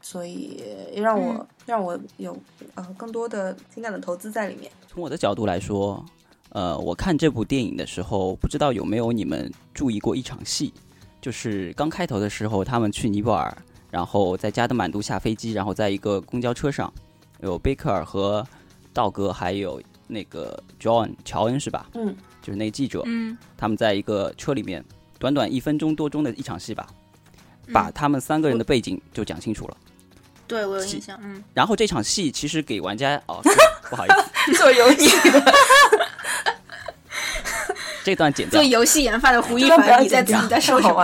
所以让我让我有呃更多的情感的投资在里面。从我的角度来说，呃，我看这部电影的时候，不知道有没有你们注意过一场戏，就是刚开头的时候，他们去尼泊尔，然后在加德满都下飞机，然后在一个公交车上，有贝克尔和道格，还有那个 John 乔恩是吧？嗯，就是那个记者，嗯，他们在一个车里面，短短一分钟多钟的一场戏吧。把他们三个人的背景就讲清楚了，对我有印象，嗯。然后这场戏其实给玩家哦，[LAUGHS] 不好意思，做游戏的，[LAUGHS] 这段剪掉。做游戏研发的胡一凡，你在自己在说什么？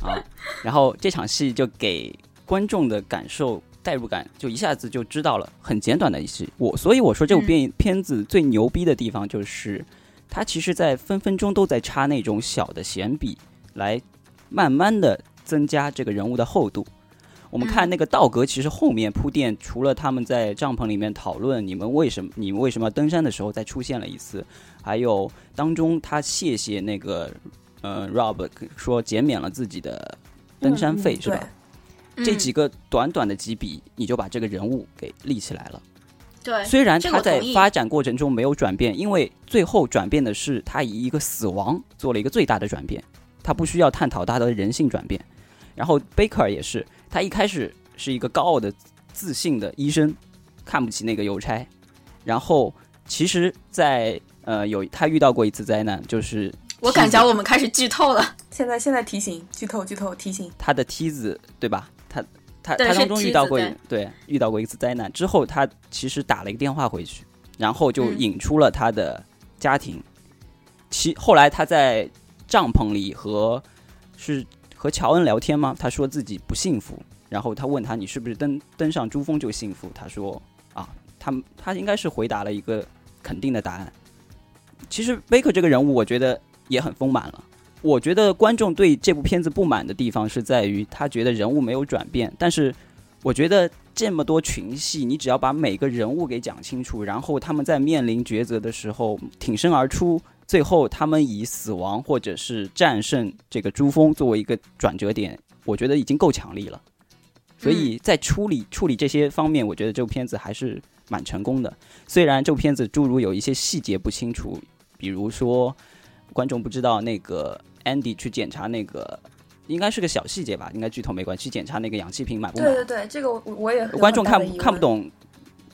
啊，然后这场戏就给观众的感受代入感，就一下子就知道了，很简短的一戏。我所以我说这部片片子最牛逼的地方就是，它其实在分分钟都在插那种小的闲笔，来慢慢的。增加这个人物的厚度。我们看那个道格，其实后面铺垫，除了他们在帐篷里面讨论你们为什么你们为什么要登山的时候再出现了一次，还有当中他谢谢那个呃 Rob 说减免了自己的登山费是吧？这几个短短的几笔，你就把这个人物给立起来了。对，虽然他在发展过程中没有转变，因为最后转变的是他以一个死亡做了一个最大的转变，他不需要探讨他的人性转变。然后贝克尔也是，他一开始是一个高傲的、自信的医生，看不起那个邮差。然后其实，在呃有他遇到过一次灾难，就是我感觉我们开始剧透了。现在现在提醒剧透剧透提醒他的梯子对吧？他他他当中遇到过对遇到过一次灾难之后，他其实打了一个电话回去，然后就引出了他的家庭。其后来他在帐篷里和是。和乔恩聊天吗？他说自己不幸福，然后他问他你是不是登登上珠峰就幸福？他说啊，他他应该是回答了一个肯定的答案。其实贝克这个人物，我觉得也很丰满了。我觉得观众对这部片子不满的地方是在于他觉得人物没有转变，但是我觉得这么多群戏，你只要把每个人物给讲清楚，然后他们在面临抉择的时候挺身而出。最后，他们以死亡或者是战胜这个珠峰作为一个转折点，我觉得已经够强力了。所以在处理处理这些方面，我觉得这部片子还是蛮成功的。虽然这部片子诸如有一些细节不清楚，比如说观众不知道那个 Andy 去检查那个，应该是个小细节吧，应该剧透没关系。去检查那个氧气瓶满不满？对对对，这个我我也观众看看不懂。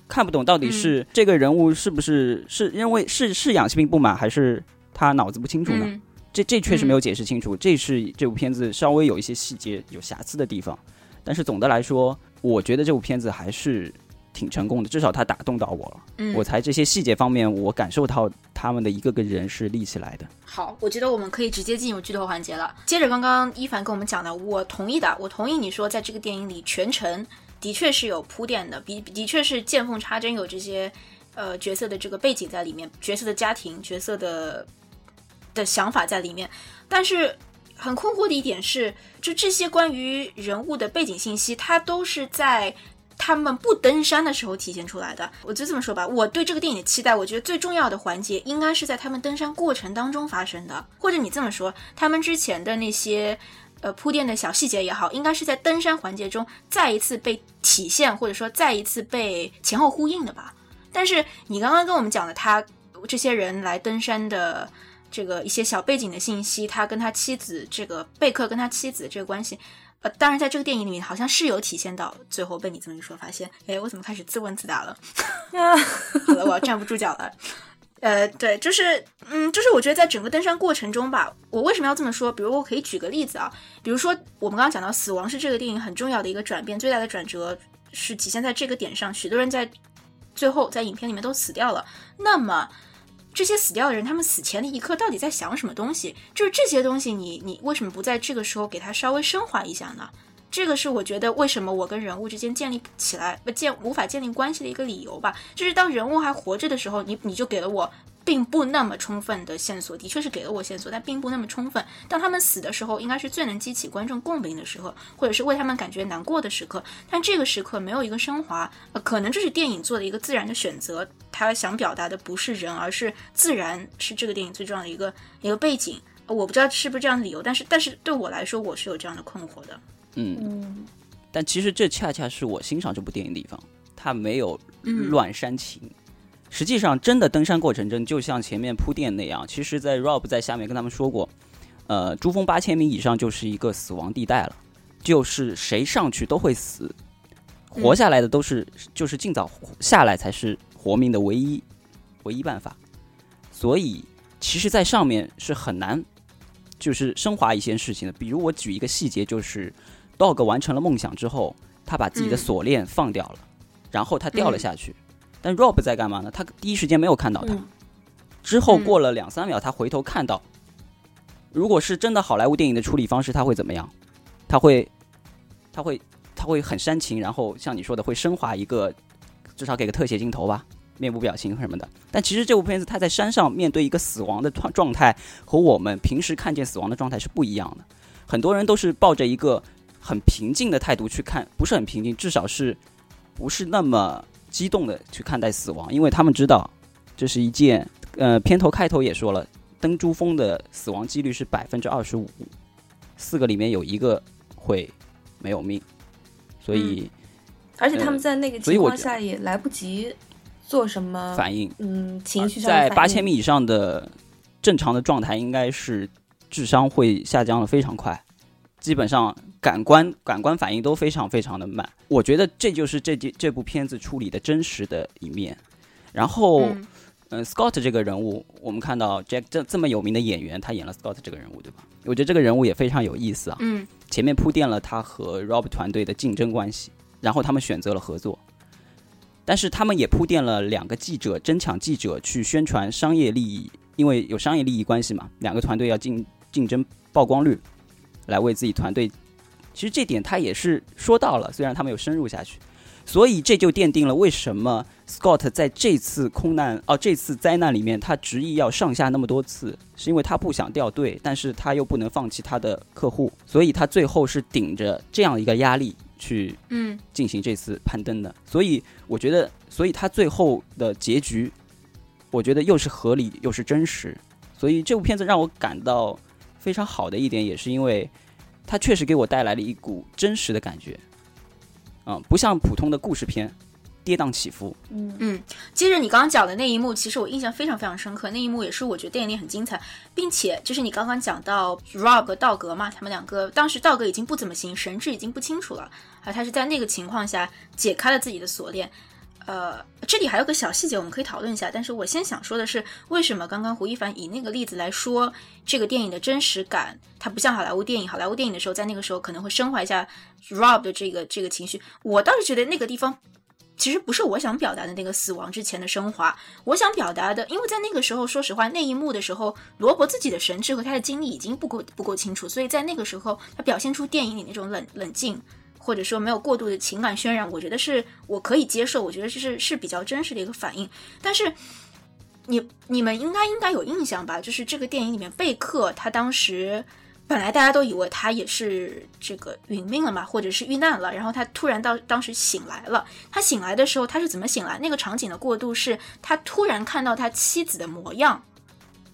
看不懂到底是这个人物是不是是因为是是氧气瓶不满，还是他脑子不清楚呢？这这确实没有解释清楚，这是这部片子稍微有一些细节有瑕疵的地方。但是总的来说，我觉得这部片子还是挺成功的，至少它打动到我了。嗯我才这些细节方面，我感受到他们的一个个人是立起来的。好，我觉得我们可以直接进入剧透环节了。接着刚刚一凡跟我们讲的，我同意的，我同意你说，在这个电影里全程的确是有铺垫的，比的确是见缝插针，有这些呃角色的这个背景在里面，角色的家庭、角色的的想法在里面。但是很困惑的一点是，就这些关于人物的背景信息，它都是在他们不登山的时候体现出来的。我就这么说吧，我对这个电影的期待，我觉得最重要的环节应该是在他们登山过程当中发生的，或者你这么说，他们之前的那些呃铺垫的小细节也好，应该是在登山环节中再一次被体现，或者说再一次被前后呼应的吧。但是你刚刚跟我们讲的他这些人来登山的。这个一些小背景的信息，他跟他妻子这个贝克跟他妻子这个关系，呃，当然在这个电影里面好像是有体现到，最后被你这么一说，发现，哎，我怎么开始自问自答了？[LAUGHS] [LAUGHS] 好了，我要站不住脚了。呃，对，就是，嗯，就是我觉得在整个登山过程中吧，我为什么要这么说？比如我可以举个例子啊，比如说我们刚刚讲到死亡是这个电影很重要的一个转变，最大的转折是体现在这个点上，许多人在最后在影片里面都死掉了，那么。这些死掉的人，他们死前的一刻到底在想什么东西？就是这些东西你，你为什么不在这个时候给他稍微升华一下呢？这个是我觉得为什么我跟人物之间建立不起来、不建无法建立关系的一个理由吧。就是当人物还活着的时候，你你就给了我并不那么充分的线索，的确是给了我线索，但并不那么充分。当他们死的时候，应该是最能激起观众共鸣的时候，或者是为他们感觉难过的时刻。但这个时刻没有一个升华，可能这是电影做的一个自然的选择。他想表达的不是人，而是自然，是这个电影最重要的一个一个背景。我不知道是不是这样的理由，但是但是对我来说，我是有这样的困惑的。嗯，嗯，但其实这恰恰是我欣赏这部电影的地方，它没有乱煽情。实际上，真的登山过程中，就像前面铺垫那样，其实，在 Rob 在下面跟他们说过，呃，珠峰八千米以上就是一个死亡地带了，就是谁上去都会死，活下来的都是、就是尽早下来才是活命的唯一唯一办法。所以，其实，在上面是很难就是升华一些事情的。比如，我举一个细节，就是 Dog 完成了梦想之后，他把自己的嗯锁链放掉了，然后他掉了嗯下去。但 Rob 在干嘛呢？他第一时间没有看到他，嗯之后嗯过了两三秒，他回头看到，如果是真的好莱坞电影的处理方式，他会怎么样？他会，他会，他会很煽情，然后像你说的，会升华一个，至少给个特写镜头吧，面部表情什么的。但其实这部片子，他在山上面对一个死亡的状状态，和我们平时看见死亡的状态是不一样的。很多人都是抱着一个很平静的态度去看，不是很平静，至少是不是那么激动的去看待死亡，因为他们知道这是一件，呃，片头开头也说了，登珠峰的死亡几率是百分之二十五，四个里面有一个会没有命，所以而且他们在那个情况下也来不及做什么反应嗯情绪上在八千米以上的正常的状态，应该是智商会下降的非常快，基本上感官感官反应都非常非常的慢。我觉得这就是这这这部片子处理的真实的一面。然后，嗯嗯、s c o t t 这个人物，我们看到 Jack 这这么有名的演员，他演了 Scott 这个人物，对吧？我觉得这个人物也非常有意思啊。嗯前面铺垫了他和 Rob 团队的竞争关系，然后他们选择了合作，但是他们也铺垫了两个记者争抢记者去宣传商业利益，因为有商业利益关系嘛，两个团队要竞竞争曝光率，来为自己团队。其实这点他也是说到了，虽然他没有深入下去，所以这就奠定了为什么 Scott 在这次空难哦这次灾难里面，他执意要上下那么多次，是因为他不想掉队，但是他又不能放弃他的客户，所以他最后是顶着这样一个压力去嗯进行这次攀登的。所以我觉得，所以他最后的结局，我觉得又是合理又是真实。所以这部片子让我感到非常好的一点，也是因为它确实给我带来了一股真实的感觉。嗯，不像普通的故事片，跌宕起伏。嗯嗯，接着你刚刚讲的那一幕，其实我印象非常非常深刻。那一幕也是我觉得电影里很精彩，并且就是你刚刚讲到 Rob 和道格嘛，他们两个当时道格已经不怎么行，神志已经不清楚了，而他是在那个情况下解开了自己的锁链。呃，这里还有个小细节我们可以讨论一下，但是我先想说的是，为什么刚刚胡一凡以那个例子来说这个电影的真实感，它不像好莱坞电影，好莱坞电影的时候在那个时候可能会升华一下 Rob 的这个这个情绪，我倒是觉得那个地方。其实不是我想表达的那个死亡之前的升华，我想表达的，因为在那个时候，说实话，那一幕的时候，罗伯自己的神智和他的经历已经不够不够清楚，所以在那个时候，他表现出电影里那种冷冷静，或者说没有过度的情感渲染，我觉得是我可以接受，我觉得这是是比较真实的一个反应。但是，你你们应该应该有印象吧？就是这个电影里面，贝克他当时。本来大家都以为他也是这个殒命了嘛，或者是遇难了，然后他突然到当时醒来了。他醒来的时候，他是怎么醒来？那个场景的过渡是他突然看到他妻子的模样，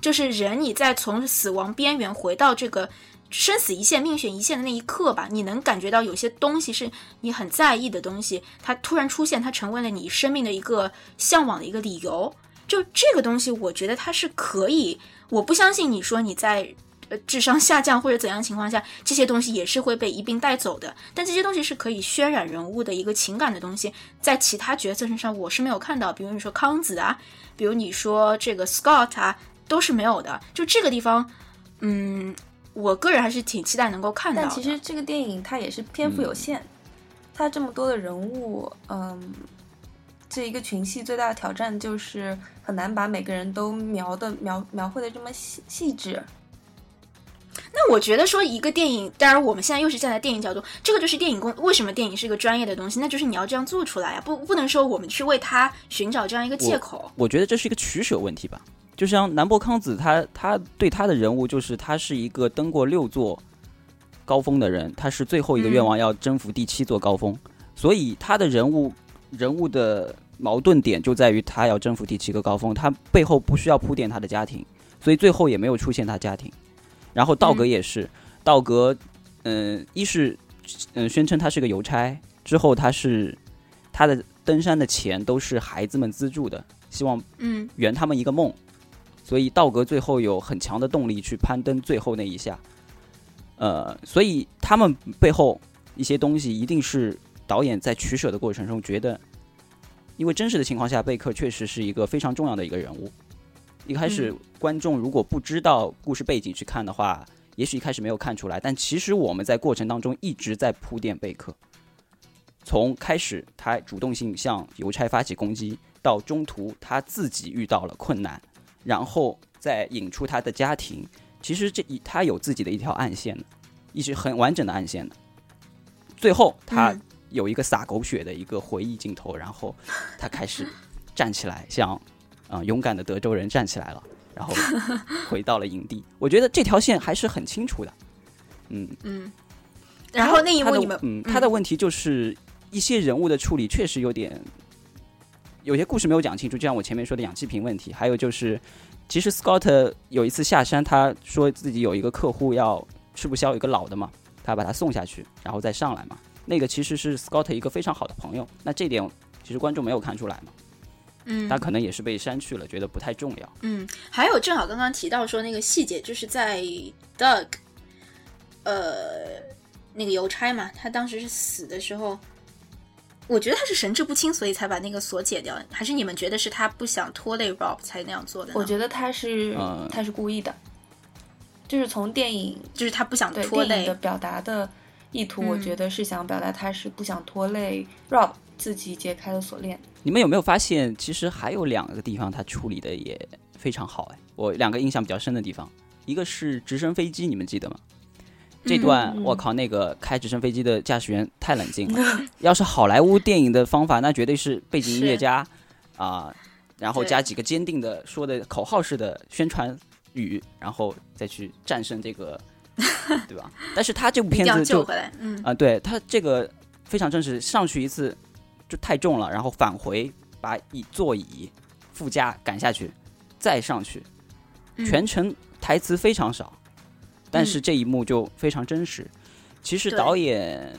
就是人你在从死亡边缘回到这个生死一线、命悬一线的那一刻吧，你能感觉到有些东西是你很在意的东西，它突然出现，它成为了你生命的一个向往的一个理由。就这个东西，我觉得它是可以。我不相信你说你在。呃，智商下降或者怎样情况下，这些东西也是会被一并带走的。但这些东西是可以渲染人物的一个情感的东西，在其他角色身上我是没有看到。比如你说康子啊，比如你说这个 Scott 啊，都是没有的。就这个地方，嗯，我个人还是挺期待能够看到。但其实这个电影它也是篇幅有限，它这么多的人物，嗯，这一个群戏最大的挑战就是很难把每个人都描的描描绘的这么细细致。那我觉得说一个电影，当然我们现在又是站在电影角度，这个就是电影工为什么电影是一个专业的东西，那就是你要这样做出来啊，不不能说我们去为他寻找这样一个借口。我觉得这是一个取舍问题吧，就像南博康子，他他对他的人物就是他是一个登过六座高峰的人，他是最后一个愿望要征服第七座高峰，所以他的人物人物的矛盾点就在于他要征服第七个高峰，他背后不需要铺垫他的家庭，所以最后也没有出现他家庭。然后道格也是，道格，嗯，一是，嗯，宣称他是个邮差，之后他是他的登山的钱都是孩子们资助的，希望嗯。圆他们一个梦，所以道格最后有很强的动力去攀登最后那一下，呃，所以他们背后一些东西一定是导演在取舍的过程中觉得，因为真实的情况下，贝克确实是一个非常重要的一个人物。一开始观众如果不知道故事背景去看的话，也许一开始没有看出来。但其实我们在过程当中一直在铺垫贝克，从开始他主动性向邮差发起攻击，到中途他自己遇到了困难，然后再引出他的家庭。其实这一他有自己的一条暗线的，一直很完整的暗线的。最后他有一个洒狗血的一个回忆镜头，然后他开始站起来像。啊，勇敢的德州人站起来了，[LAUGHS] 然后回到了营地。我觉得这条线还是很清楚的。嗯嗯。然后那一幕你们，嗯，他的问题就是一些人物的处理确实有点，有些故事没有讲清楚，就像我前面说的氧气瓶问题。还有就是，其实 Scott 有一次下山，他说自己有一个客户要吃不消，一个老的嘛，他把他送下去，然后再上来嘛。那个其实是 Scott 一个非常好的朋友。那这点其实观众没有看出来嘛。嗯，他可能也是被删去了，觉得不太重要。嗯，还有正好刚刚提到说那个细节，就是在 Doug，呃，那个邮差嘛，他当时是死的时候，我觉得他是神志不清，所以才把那个锁解掉。还是你们觉得是他不想拖累 Rob 才那样做的？我觉得他是，他是故意的，就是从电影，就是他不想拖累的表达的意图，我觉得是想表达他是不想拖累 Rob 自己解开了锁链。你们有没有发现，其实还有两个地方他处理的也非常好哎，我两个印象比较深的地方，一个是直升飞机，你们记得吗？这段我靠，那个开直升飞机的驾驶员太冷静了。[LAUGHS] 要是好莱坞电影的方法，那绝对是背景音乐加啊，然后加几个坚定的说的口号式的宣传语，然后再去战胜这个，[LAUGHS] 对吧？但是他这部片子就嗯啊，对他这个非常真实，上去一次。就太重了，然后返回把椅座椅副驾赶下去，再上去，全程台词非常少，但是这一幕就非常真实。其实导演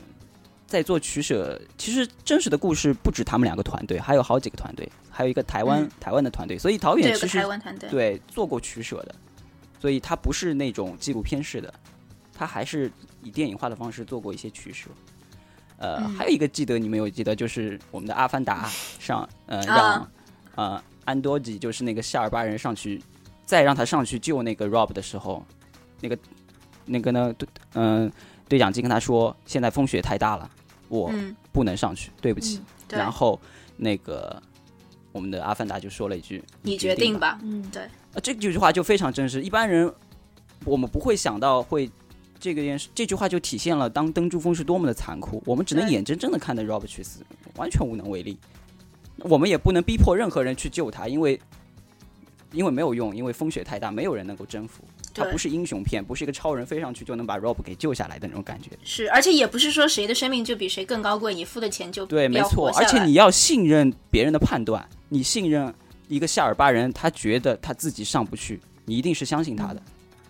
在做取舍，其实真实的故事不止他们两个团队，还有好几个团队，还有一个台湾台湾的团队，所以导演其实对做过取舍的，所以他不是那种纪录片式的，他还是以电影化的方式做过一些取舍。呃，嗯。还有一个记得你们有记得，就是我们的阿凡达上，呃，啊。让呃安多吉就是那个夏尔巴人上去，再让他上去救那个 Rob 的时候，那个那个呢，对，嗯、对讲机跟他说，现在风雪太大了，我嗯，不能上去，对不起。对，然后那个我们的阿凡达就说了一句：“你决吧。定吧。嗯，对，啊，这句话就非常真实，一般人我们不会想到会这个件事，这句话就体现了当灯珠峰是多么的残酷，我们只能眼睁睁的看着 Rob 去死，完全无能为力。我们也不能逼迫任何人去救他，因为因为没有用，因为风雪太大，没有人能够征服。它不是英雄片，不是一个超人飞上去就能把 Rob 给救下来的那种感觉。是，而且也不是说谁的生命就比谁更高贵，你付的钱就对，没错而且你要信任别人的判断，你信任一个夏尔巴人，他觉得他自己上不去，你一定是相信他的。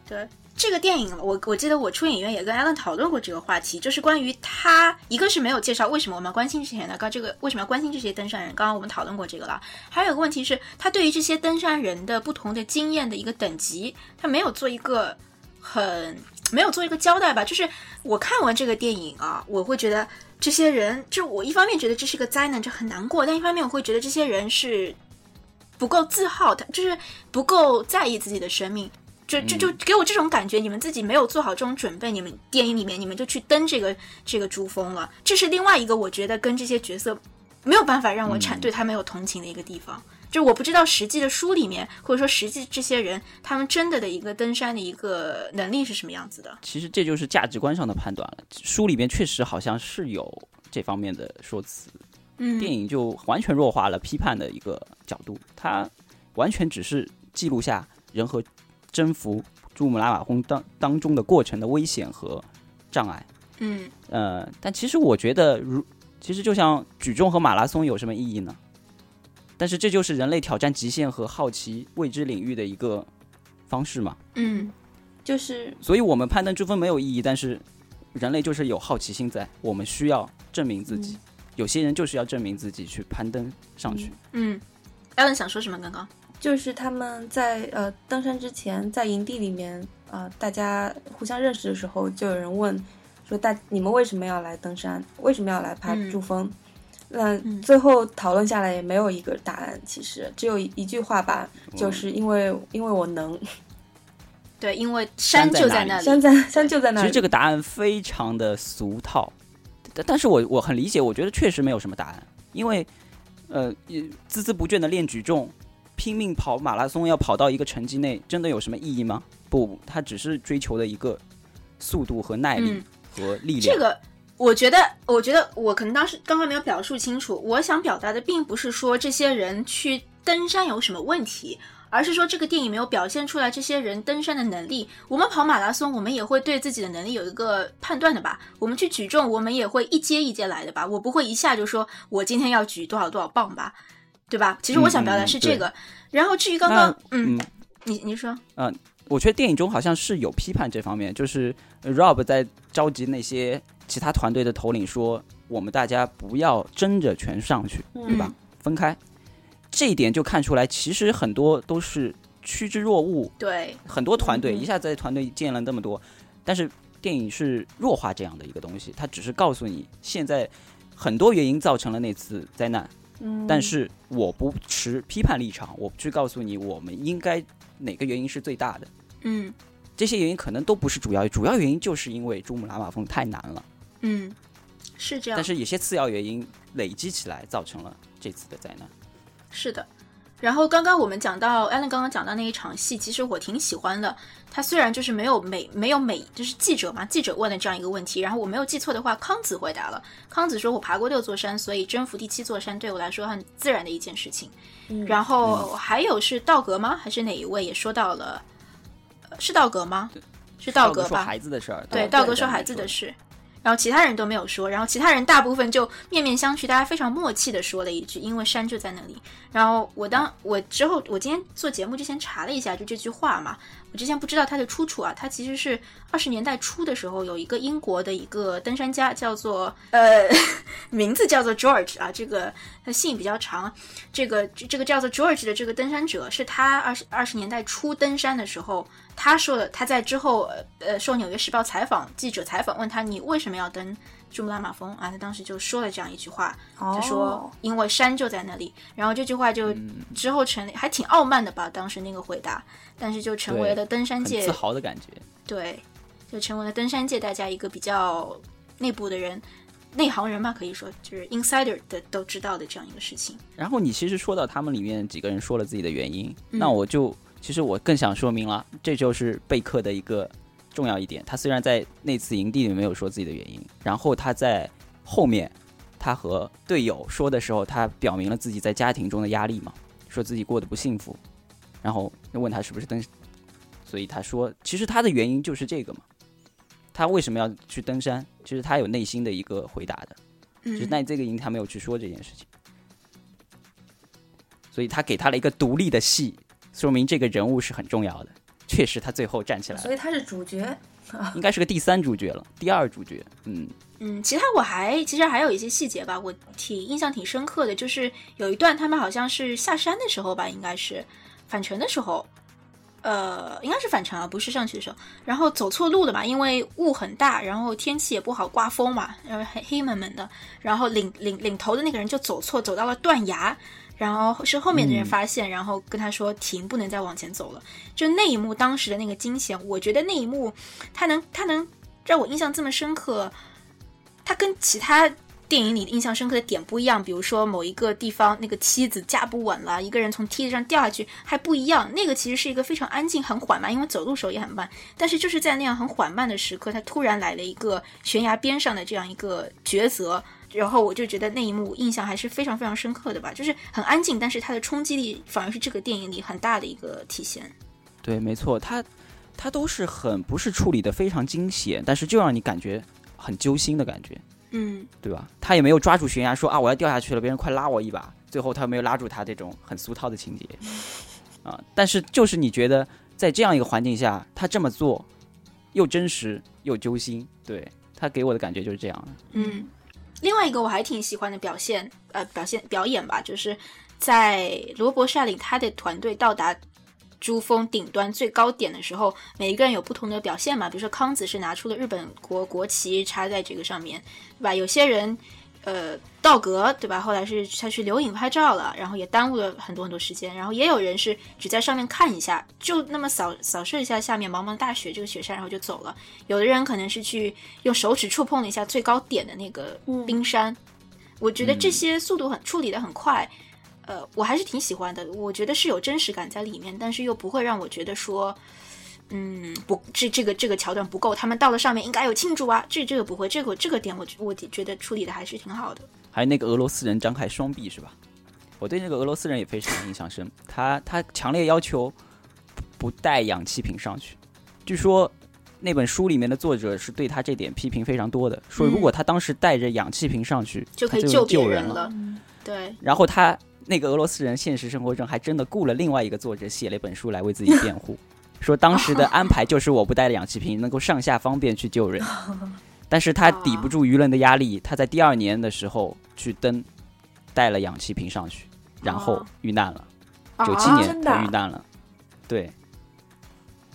对这个电影，我我记得我出影院也跟 Alan 讨论过这个话题，就是关于他，一个是没有介绍为什么我们要关心这些人呢？刚这个为什么要关心这些登山人？刚刚我们讨论过这个了。还有一个问题是，他对于这些登山人的不同的经验的一个等级，他没有做一个很没有做一个交代吧？就是我看完这个电影啊，我会觉得这些人，就我一方面觉得这是个灾难，这很难过，但一方面我会觉得这些人是不够自豪，他就是不够在意自己的生命。就就就给我这种感觉，你们自己没有做好这种准备，你们电影里面你们就去登这个这个珠峰了，这是另外一个我觉得跟这些角色没有办法让我产对他没有同情的一个地方。就是我不知道实际的书里面，或者说实际这些人他们真的的一个登山的一个能力是什么样子的。其实这就是价值观上的判断了。书里面确实好像是有这方面的说辞，嗯，电影就完全弱化了批判的一个角度，它完全只是记录下人和征服珠穆朗玛峰当当中的过程的危险和障碍。嗯呃，但其实我觉得，如其实就像举重和马拉松有什么意义呢？但是这就是人类挑战极限和好奇未知领域的一个方式嘛。嗯就是所以我们攀登珠峰没有意义，但是人类就是有好奇心在，我们需要证明自己。有些人就是要证明自己去攀登上去。嗯，Alan 想说什么？刚刚就是他们在呃登山之前，在营地里面呃大家互相认识的时候，就有人问说大你们为什么要来登山？为什么要来爬嗯珠峰？那嗯最后讨论下来也没有一个答案，其实只有一一句话吧，嗯就是因为因为我能，[LAUGHS] 对，因为山就在那里，山在山就在那里。其实这个答案非常的俗套，但但是我我很理解，我觉得确实没有什么答案，因为呃也孜孜不倦的练举重，拼命跑马拉松，要跑到一个成绩内，真的有什么意义吗？不，他只是追求的一个速度和耐力嗯和力量。这个，我觉得，我觉得我可能当时刚刚没有表述清楚。我想表达的并不是说这些人去登山有什么问题，而是说这个电影没有表现出来这些人登山的能力。我们跑马拉松，我们也会对自己的能力有一个判断的吧？我们去举重，我们也会一阶一阶来的吧？我不会一下就说我今天要举多少多少磅吧，对吧？其实我想表达是这个。然后至于刚刚，嗯，嗯你你说，嗯我觉得电影中好像是有批判这方面，就是呃 Rob 在召集那些其他团队的头领说，我们大家不要争着全上去，对吧？分开，这一点就看出来，其实很多都是趋之若鹜，对，很多团队一下子在团队建了那么多，但是电影是弱化这样的一个东西，它只是告诉你现在很多原因造成了那次灾难，嗯，但是我不持批判立场，我不去告诉你我们应该哪个原因是最大的。嗯这些原因可能都不是主要，主要原因就是因为珠穆朗玛峰太难了，嗯，是这样但。是有些次要原因累积起来造成了这次的灾难。是的，然后刚刚我们讲到 Allen 刚刚讲到那一场戏，其实我挺喜欢的。他虽然就是没有美没有美，就是记者嘛，记者问了这样一个问题，然后我没有记错的话，康子回答了。康子说：“我爬过六座山，所以征服第七座山对我来说很自然的一件事情。嗯然后还有是道格吗？还是哪一位也说到了？呃是道格吗？是道格吧？说孩子的事儿，对，道格说孩子的事，然后其他人都没有说，然后其他人大部分就面面相觑，大家非常默契的说了一句，因为山就在那里。然后我当我之后，我今天做节目之前查了一下，就这句话嘛，我之前不知道它的出处啊，它其实是二十年代初的时候，有一个英国的一个登山家叫做呃，[LAUGHS] 名字叫做 George 啊，这个他姓比较长，这个这个叫做 George 的这个登山者，是他二十二十年代初登山的时候他说的，他在之后呃呃受《纽约时报》采访记者采访问他你为什么要登珠穆朗玛峰啊？他当时就说了这样一句话，他说哦因为山就在那里。然后这句话就之后成还挺傲慢的吧，当时那个回答，但是就成为了登山界自豪的感觉。对，就成为了登山界大家一个比较内部的人。内行人吧，可以说就是 insider 的都知道的这样一个事情。然后你其实说到他们里面几个人说了自己的原因，嗯那我就其实我更想说明了，这就是贝克的一个重要一点。他虽然在那次营地里没有说自己的原因，然后他在后面他和队友说的时候，他表明了自己在家庭中的压力嘛，说自己过得不幸福，然后问他是不是登，所以他说其实他的原因就是这个嘛，他为什么要去登山？其实他有内心的一个回答的。就是嗯，那这个营他没有去说这件事情，所以他给他了一个独立的戏，说明这个人物是很重要的。确实，他最后站起来了，所以他是主角。[LAUGHS] 应该是个第三主角了，第二主角。嗯，嗯，其他我还其实还有一些细节吧，我挺印象挺深刻的，就是有一段他们好像是下山的时候吧，应该是返程的时候，呃，应该是返程啊，不是上去的时候，然后走错路了嘛，因为雾很大，然后天气也不好，刮风嘛，然后黑黑蒙蒙的，然后领领领头的那个人就走错，走到了断崖。然后是后面的人发现，然后跟他说停，不能再往前走了。就那一幕，当时的那个惊险，我觉得那一幕，他能他能让我印象这么深刻，他跟其他电影里印象深刻的点不一样，比如说某一个地方那个梯子架不稳了，一个人从梯子上掉下去还不一样。那个其实是一个非常安静、很缓慢，因为走路时候也很慢。但是就是在那样很缓慢的时刻，他突然来了一个悬崖边上的这样一个抉择，然后我就觉得那一幕印象还是非常非常深刻的吧，就是很安静，但是它的冲击力反而是这个电影里很大的一个体现。对，没错，他他都是很不是处理的非常惊险，但是就让你感觉很揪心的感觉，嗯对吧？他也没有抓住悬崖说啊我要掉下去了，别人快拉我一把，最后他没有拉住他这种很俗套的情节 [LAUGHS] 啊。但是就是你觉得在这样一个环境下，他这么做又真实又揪心，对他给我的感觉就是这样的。嗯，另外一个我还挺喜欢的表现，呃，表现表演吧，就是在罗伯率领他的团队到达珠峰顶端最高点的时候，每一个人有不同的表现嘛。比如说康子是拿出了日本国国旗插在这个上面，对吧？有些人。呃，道格对吧？后来是他去留影拍照了，然后也耽误了很多很多时间。然后也有人是只在上面看一下，就那么扫扫射一下下面茫茫大雪这个雪山，然后就走了。有的人可能是去用手指触碰了一下最高点的那个冰山。我觉得这些速度很处理的很快，呃，我还是挺喜欢的。我觉得是有真实感在里面，但是又不会让我觉得说。嗯，不，这这个这个桥段不够，他们到了上面应该有庆祝啊，这这个不会，这个这个点我我觉得处理的还是挺好的。还有那个俄罗斯人张开双臂是吧？我对那个俄罗斯人也非常印象深，[LAUGHS] 他他强烈要求不带氧气瓶上去。据说那本书里面的作者是对他这点批评非常多的，说如果他当时带着氧气瓶上去，就可以救别救人了。对，然后他那个俄罗斯人现实生活中还真的雇了另外一个作者写了一本书来为自己辩护。[LAUGHS] 说当时的 [LAUGHS] 安排就是我不带氧气瓶，能够上下方便去救人，[LAUGHS] 但是他抵不住舆论的压力，他在第二年的时候去登，带了氧气瓶上去，然后哦遇难了，啊九七年他遇难了。对，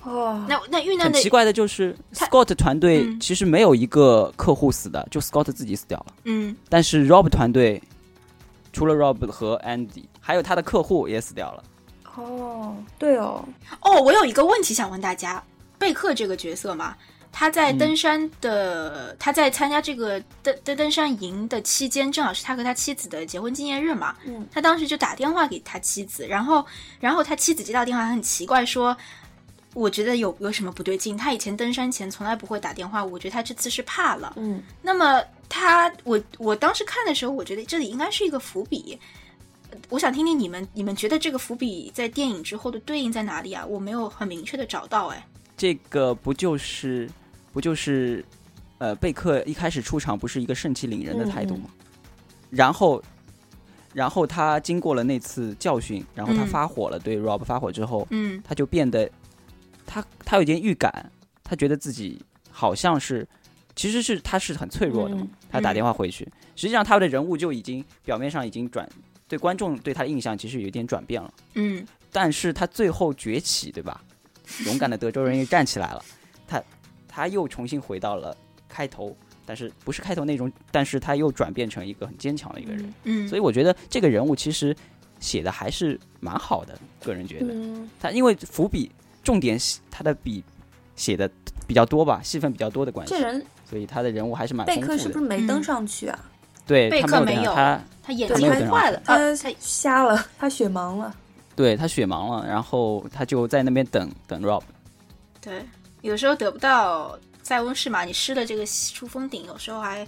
哦，那那遇难的很奇怪的就是 Scott 团队嗯。其实没有一个客户死的，就 Scott 自己死掉了，嗯。但是 Rob 团队除了 Rob 和 Andy，还有他的客户也死掉了。哦，对哦，哦，我有一个问题想问大家，贝克这个角色嘛，他在嗯登山的，他在参加这个登登登山营的期间，正好是他和他妻子的结婚纪念日嘛。嗯，他当时就打电话给他妻子，然后然后他妻子接到电话很奇怪说。我觉得有有什么不对劲？他以前登山前从来不会打电话，我觉得他这次是怕了。嗯，那么他，我我当时看的时候，我觉得这里应该是一个伏笔。我想听听你们，你们觉得这个伏笔在电影之后的对应在哪里啊？我没有很明确的找到，哎，这个不就是不就是呃贝克一开始出场不是一个盛气凌人的态度吗？然后然后他经过了那次教训，然后他嗯。发火了，对 Rob 发火之后，嗯。他就变得他他有点预感，他觉得自己好像是其实是他是很脆弱的嘛，嗯他打电话回去，实际上他的人物就已经表面上已经转对观众对他的印象其实有一点转变了，嗯，但是他最后崛起，对吧？勇敢的德州人又站起来了，他他又重新回到了开头，但是不是开头那种，但是他又转变成一个很坚强的一个人。嗯，所以我觉得这个人物其实写的还是蛮好的，个人觉得嗯，他因为伏笔重点写他的笔写的比较多吧，戏份比较多的关系这，人所以他的人物还是蛮贝丰富是不是没登上去啊？贝对贝克没有他他眼睛还坏了，他瞎了，他血盲了。对他血盲了，然后他就在那边等等 Rob。对，有时候得不到塞翁失马，你失了这个出风顶，有时候还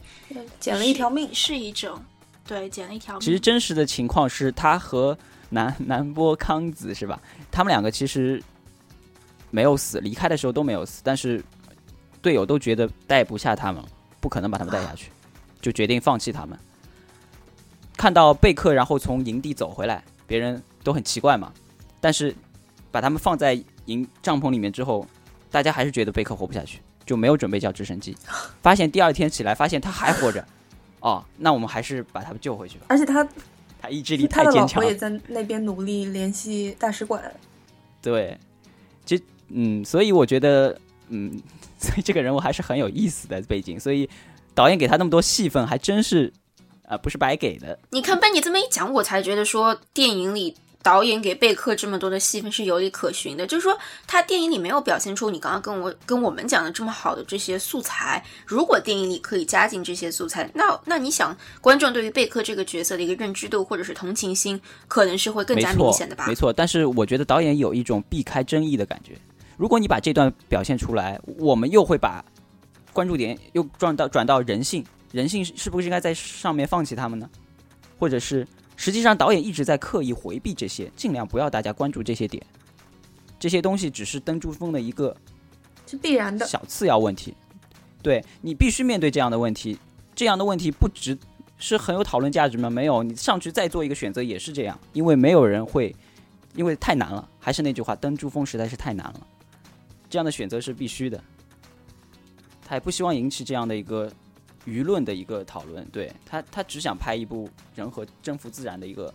捡了一条命。是一种对捡了一条命。其实真实的情况是他和南南波康子是吧？他们两个其实没有死，离开的时候都没有死，但是队友都觉得带不下他们了，不可能把他们带下去，就决定放弃他们。看到贝克，然后从营地走回来，别人都很奇怪嘛。但是把他们放在营帐篷里面之后，大家还是觉得贝克活不下去，就没有准备叫直升机。[LAUGHS] 发现第二天起来，发现他还活着，哦，那我们还是把他们救回去吧。而且他他意志力他的老太坚强了。婆也在那边努力联系大使馆。对，其实嗯，所以我觉得嗯，[LAUGHS] 所以这个人物还是很有意思的背景，所以导演给他那么多戏份，还真是啊、不是白给的。你看被你这么一讲，我才觉得说电影里导演给贝克这么多的戏份是有理可循的。就是说，他电影里没有表现出你刚刚跟我跟我们讲的这么好的这些素材。如果电影里可以加进这些素材，那那你想，观众对于贝克这个角色的一个认知度或者是同情心，可能是会更加明显的吧？没错，但是我觉得导演有一种避开争议的感觉。如果你把这段表现出来，我们又会把关注点又转到转到人性，人性是不是应该在上面放弃他们呢？或者是实际上导演一直在刻意回避这些，尽量不要大家关注这些点。这些东西只是登珠峰的一个是必然的。小次要问题，对你必须面对这样的问题。这样的问题不值是很有讨论价值吗？没有，你上去再做一个选择也是这样，因为没有人会，因为太难了。还是那句话，登珠峰实在是太难了，这样的选择是必须的。他也不希望引起这样的一个舆论的一个讨论，对他，他只想拍一部人和征服自然的一个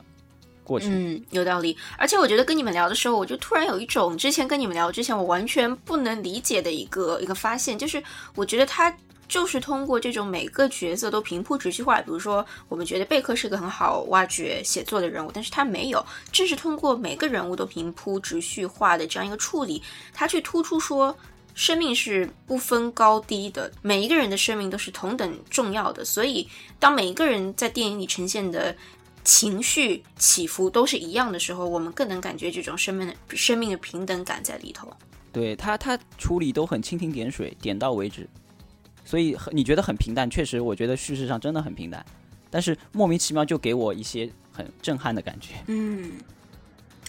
过程。嗯，有道理。而且我觉得跟你们聊的时候，我就突然有一种之前跟你们聊之前我完全不能理解的一个一个发现，就是我觉得他就是通过这种每个角色都平铺直叙化，比如说我们觉得贝克是个很好挖掘写作的人物，但是他没有，正是通过每个人物都平铺直叙化的这样一个处理，他去突出说。生命是不分高低的，每一个人的生命都是同等重要的。所以，当每一个人在电影里呈现的情绪起伏都是一样的时候，我们更能感觉这种生命的生命的平等感在里头。对他，他处理都很蜻蜓点水，点到为止，所以你觉得很平淡，确实，我觉得叙事上真的很平淡，但是莫名其妙就给我一些很震撼的感觉。嗯，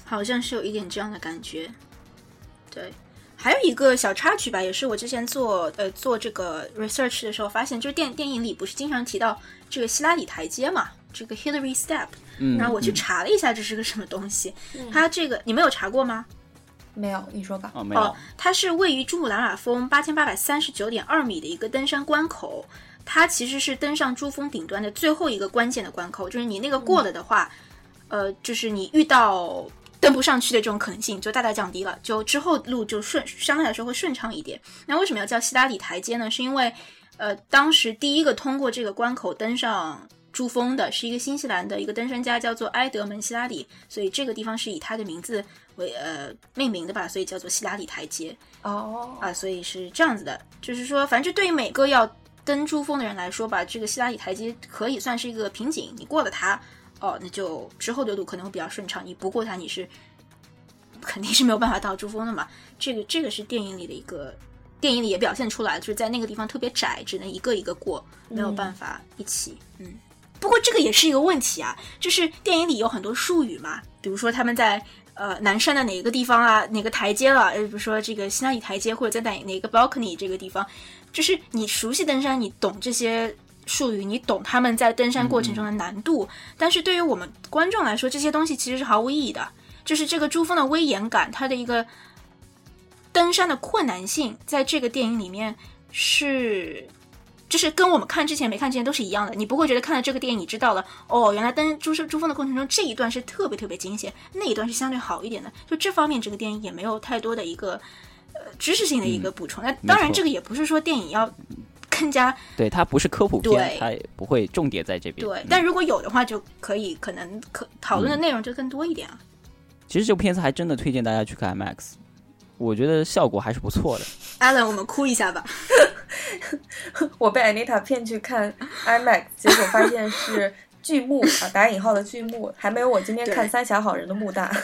好像是有一点这样的感觉。对，还有一个小插曲吧，也是我之前做呃做这个 research 的时候发现，就是电电影里不是经常提到这个希拉里台阶嘛，这个 Hillary Step，嗯，然后我去嗯查了一下这是个什么东西，它这个你没有查过吗？没有，你说吧。哦，没有，哦，它是位于珠穆朗玛峰八千八百三十九点二米的一个登山关口，它其实是登上珠峰顶端的最后一个关键的关口，就是你那个过了的话，呃，就是你遇到登不上去的这种可能性就大大降低了，就之后路就顺相对来说会顺畅一点。那为什么要叫希拉里台阶呢？是因为呃，当时第一个通过这个关口登上。珠峰的是一个新西兰的一个登山家，叫做埃德蒙·希拉里，所以这个地方是以他的名字为呃命名的吧，所以叫做希拉里台阶。哦，啊，所以是这样子的，就是说，反正对于每个要登珠峰的人来说吧，这个希拉里台阶可以算是一个瓶颈，你过了它，哦，那就之后的路可能会比较顺畅，你不过它，你是肯定是没有办法到珠峰的嘛。这个这个是电影里的一个，电影里也表现出来，就是在那个地方特别窄，只能一个一个过，没有办法一起，嗯。不过这个也是一个问题啊，就是电影里有很多术语嘛，比如说他们在呃南山的哪个地方啊，哪个台阶了，呃，比如说这个西拉里台阶，或者在哪哪个 balcony 这个地方，就是你熟悉登山，你懂这些术语，你懂他们在登山过程中的难度，但是对于我们观众来说，这些东西其实是毫无意义的。就是这个珠峰的威严感，它的一个登山的困难性，在这个电影里面是就是跟我们看之前没看之前都是一样的，你不会觉得看了这个电影你知道了哦，原来登珠珠峰的过程中这一段是特别特别惊险，那一段是相对好一点的。就这方面，这个电影也没有太多的一个呃知识性的一个补充。那当然，这个也不是说电影要更加对，它不是科普片对，它也不会重点在这边。对嗯，但如果有的话，就可以可能可讨论的内容就更多一点啊。其实这部片子还真的推荐大家去看 IMAX，我觉得效果还是不错的。Alan，我们哭一下吧。[LAUGHS] 我被 Anita 骗去看 IMAX，结果发现是剧目啊，打引号的剧目，还没有我今天看《三峡好人》的幕大。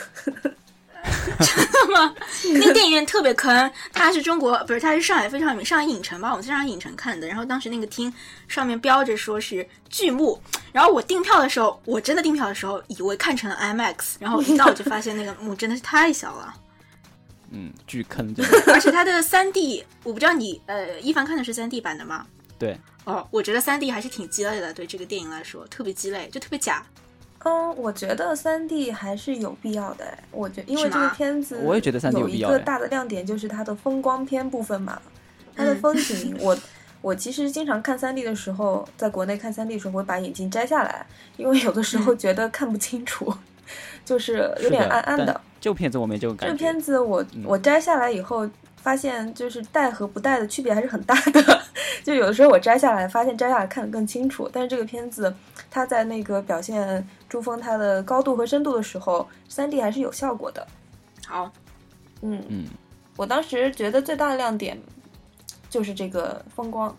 [LAUGHS] [LAUGHS] 那个电影院特别坑，它是中国不是，它是上海非常有名，上海影城吧，我在上海影城看的。然后当时那个厅上面标着说是巨幕，然后我订票的时候，我真的订票的时候以为看成了 IMAX，然后一到我就发现那个幕真的是太小了，嗯，巨坑的。而且它的三 D，我不知道你呃一凡看的是三 D 版的吗？对，哦，我觉得三 D 还是挺鸡肋的，对这个电影来说特别鸡肋，就特别假。嗯，我觉得三 D 还是有必要的哎。我觉因为这个片子，我也觉得 3D 有有必要哎一个大的亮点就是它的风光片部分嘛，它的嗯风景，我我其实经常看三 D 的时候，在国内看三 D 的时候会把眼镜摘下来，因为有的时候觉得看不清楚，就是有点暗暗的。这部片子我没这个感觉。这片子我嗯我摘下来以后，发现就是戴和不戴的区别还是很大的。[LAUGHS] 就有的时候我摘下来，发现摘下来看得更清楚，但是这个片子它在那个表现珠峰它的高度和深度的时候三 D 还是有效果的。好，嗯，嗯，我当时觉得最大的亮点就是这个风光，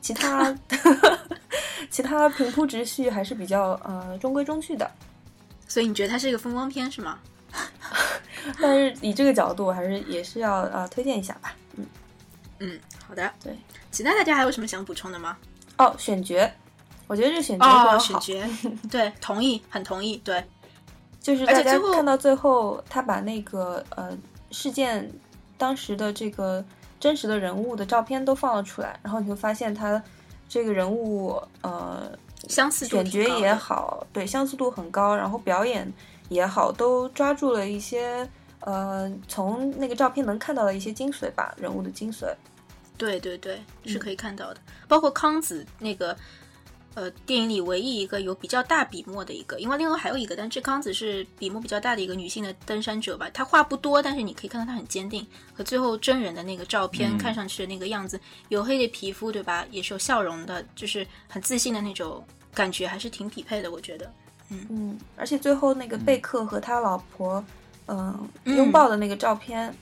其他 [LAUGHS] 其他平铺直叙还是比较呃中规中矩的。所以你觉得它是一个风光片是吗？[LAUGHS] 但是以这个角度，还是也是要呃推荐一下吧。嗯嗯，好的。对，其他大家还有什么想补充的吗？哦，选角，我觉得这选角非常哦，好。选角，[LAUGHS] 对，同意，很同意，对，就是大家看到最后，他把那个呃事件当时的这个真实的人物的照片都放了出来，然后你会发现他这个人物呃相似度选角也好，对相似度很高，然后表演也好，都抓住了一些呃从那个照片能看到的一些精髓吧，人物的精髓。对对对，是嗯可以看到的。包括康子那个，呃，电影里唯一一个有比较大笔墨的一个，因为另外还有一个，但这康子是笔墨比较大的一个女性的登山者吧。她话不多，但是你可以看到她很坚定。和最后真人的那个照片、嗯看上去的那个样子，黝黑的皮肤，对吧？也是有笑容的，就是很自信的那种感觉，还是挺匹配的，我觉得。嗯，而且最后那个贝克和他老婆嗯、嗯拥抱的那个照片，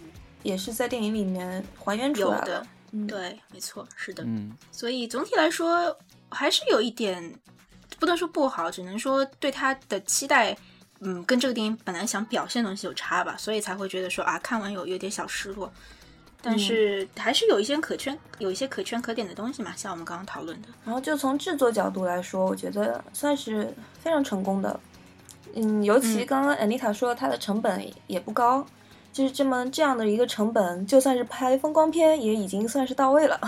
也是在电影里面还原出来的。，嗯，对，没错，是的。嗯，所以总体来说还是有一点不能说不好，只能说对他的期待，嗯，跟这个电影本来想表现的东西有差吧，所以才会觉得说啊，看完有有点小失落。但是还是有一些可圈有一些可圈可点的东西嘛，像我们刚刚讨论的，然后就从制作角度来说，我觉得算是非常成功的。嗯，尤其嗯刚刚 Anita 说它的成本也不高，就是这么这样的一个成本，就算是拍风光片也已经算是到位了。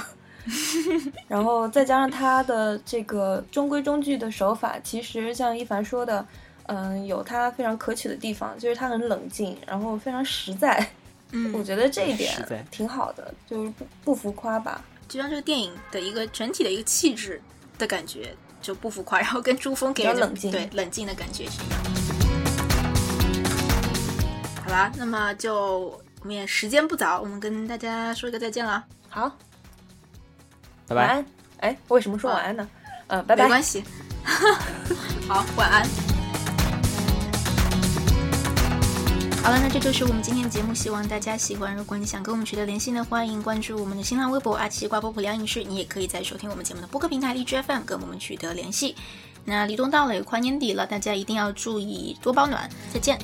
[LAUGHS] 然后再加上它的这个中规中矩的手法，其实像一凡说的，嗯，有它非常可取的地方，就是它很冷静，然后非常实在。我嗯，觉得这一点挺好的，就是不不浮夸吧。就像这个电影的一个整体的一个气质的感觉就不浮夸，然后跟珠峰给人对冷静的感觉是一样的。好啦，那么就我们也时间不早，我们跟大家说一个再见了。好，拜拜。晚安。哎，为什么说晚安呢？呃，拜拜。没关系。[LAUGHS] 好，晚安。好了，那这就是我们今天的节目，希望大家喜欢。如果你想跟我们取得联系呢，欢迎关注我们的新浪微博“阿奇瓜波普聊影视”，你也可以在收听我们节目的播客平台荔枝 FM 跟我们取得联系。那立冬到了，也快年底了，大家一定要注意多保暖。再见。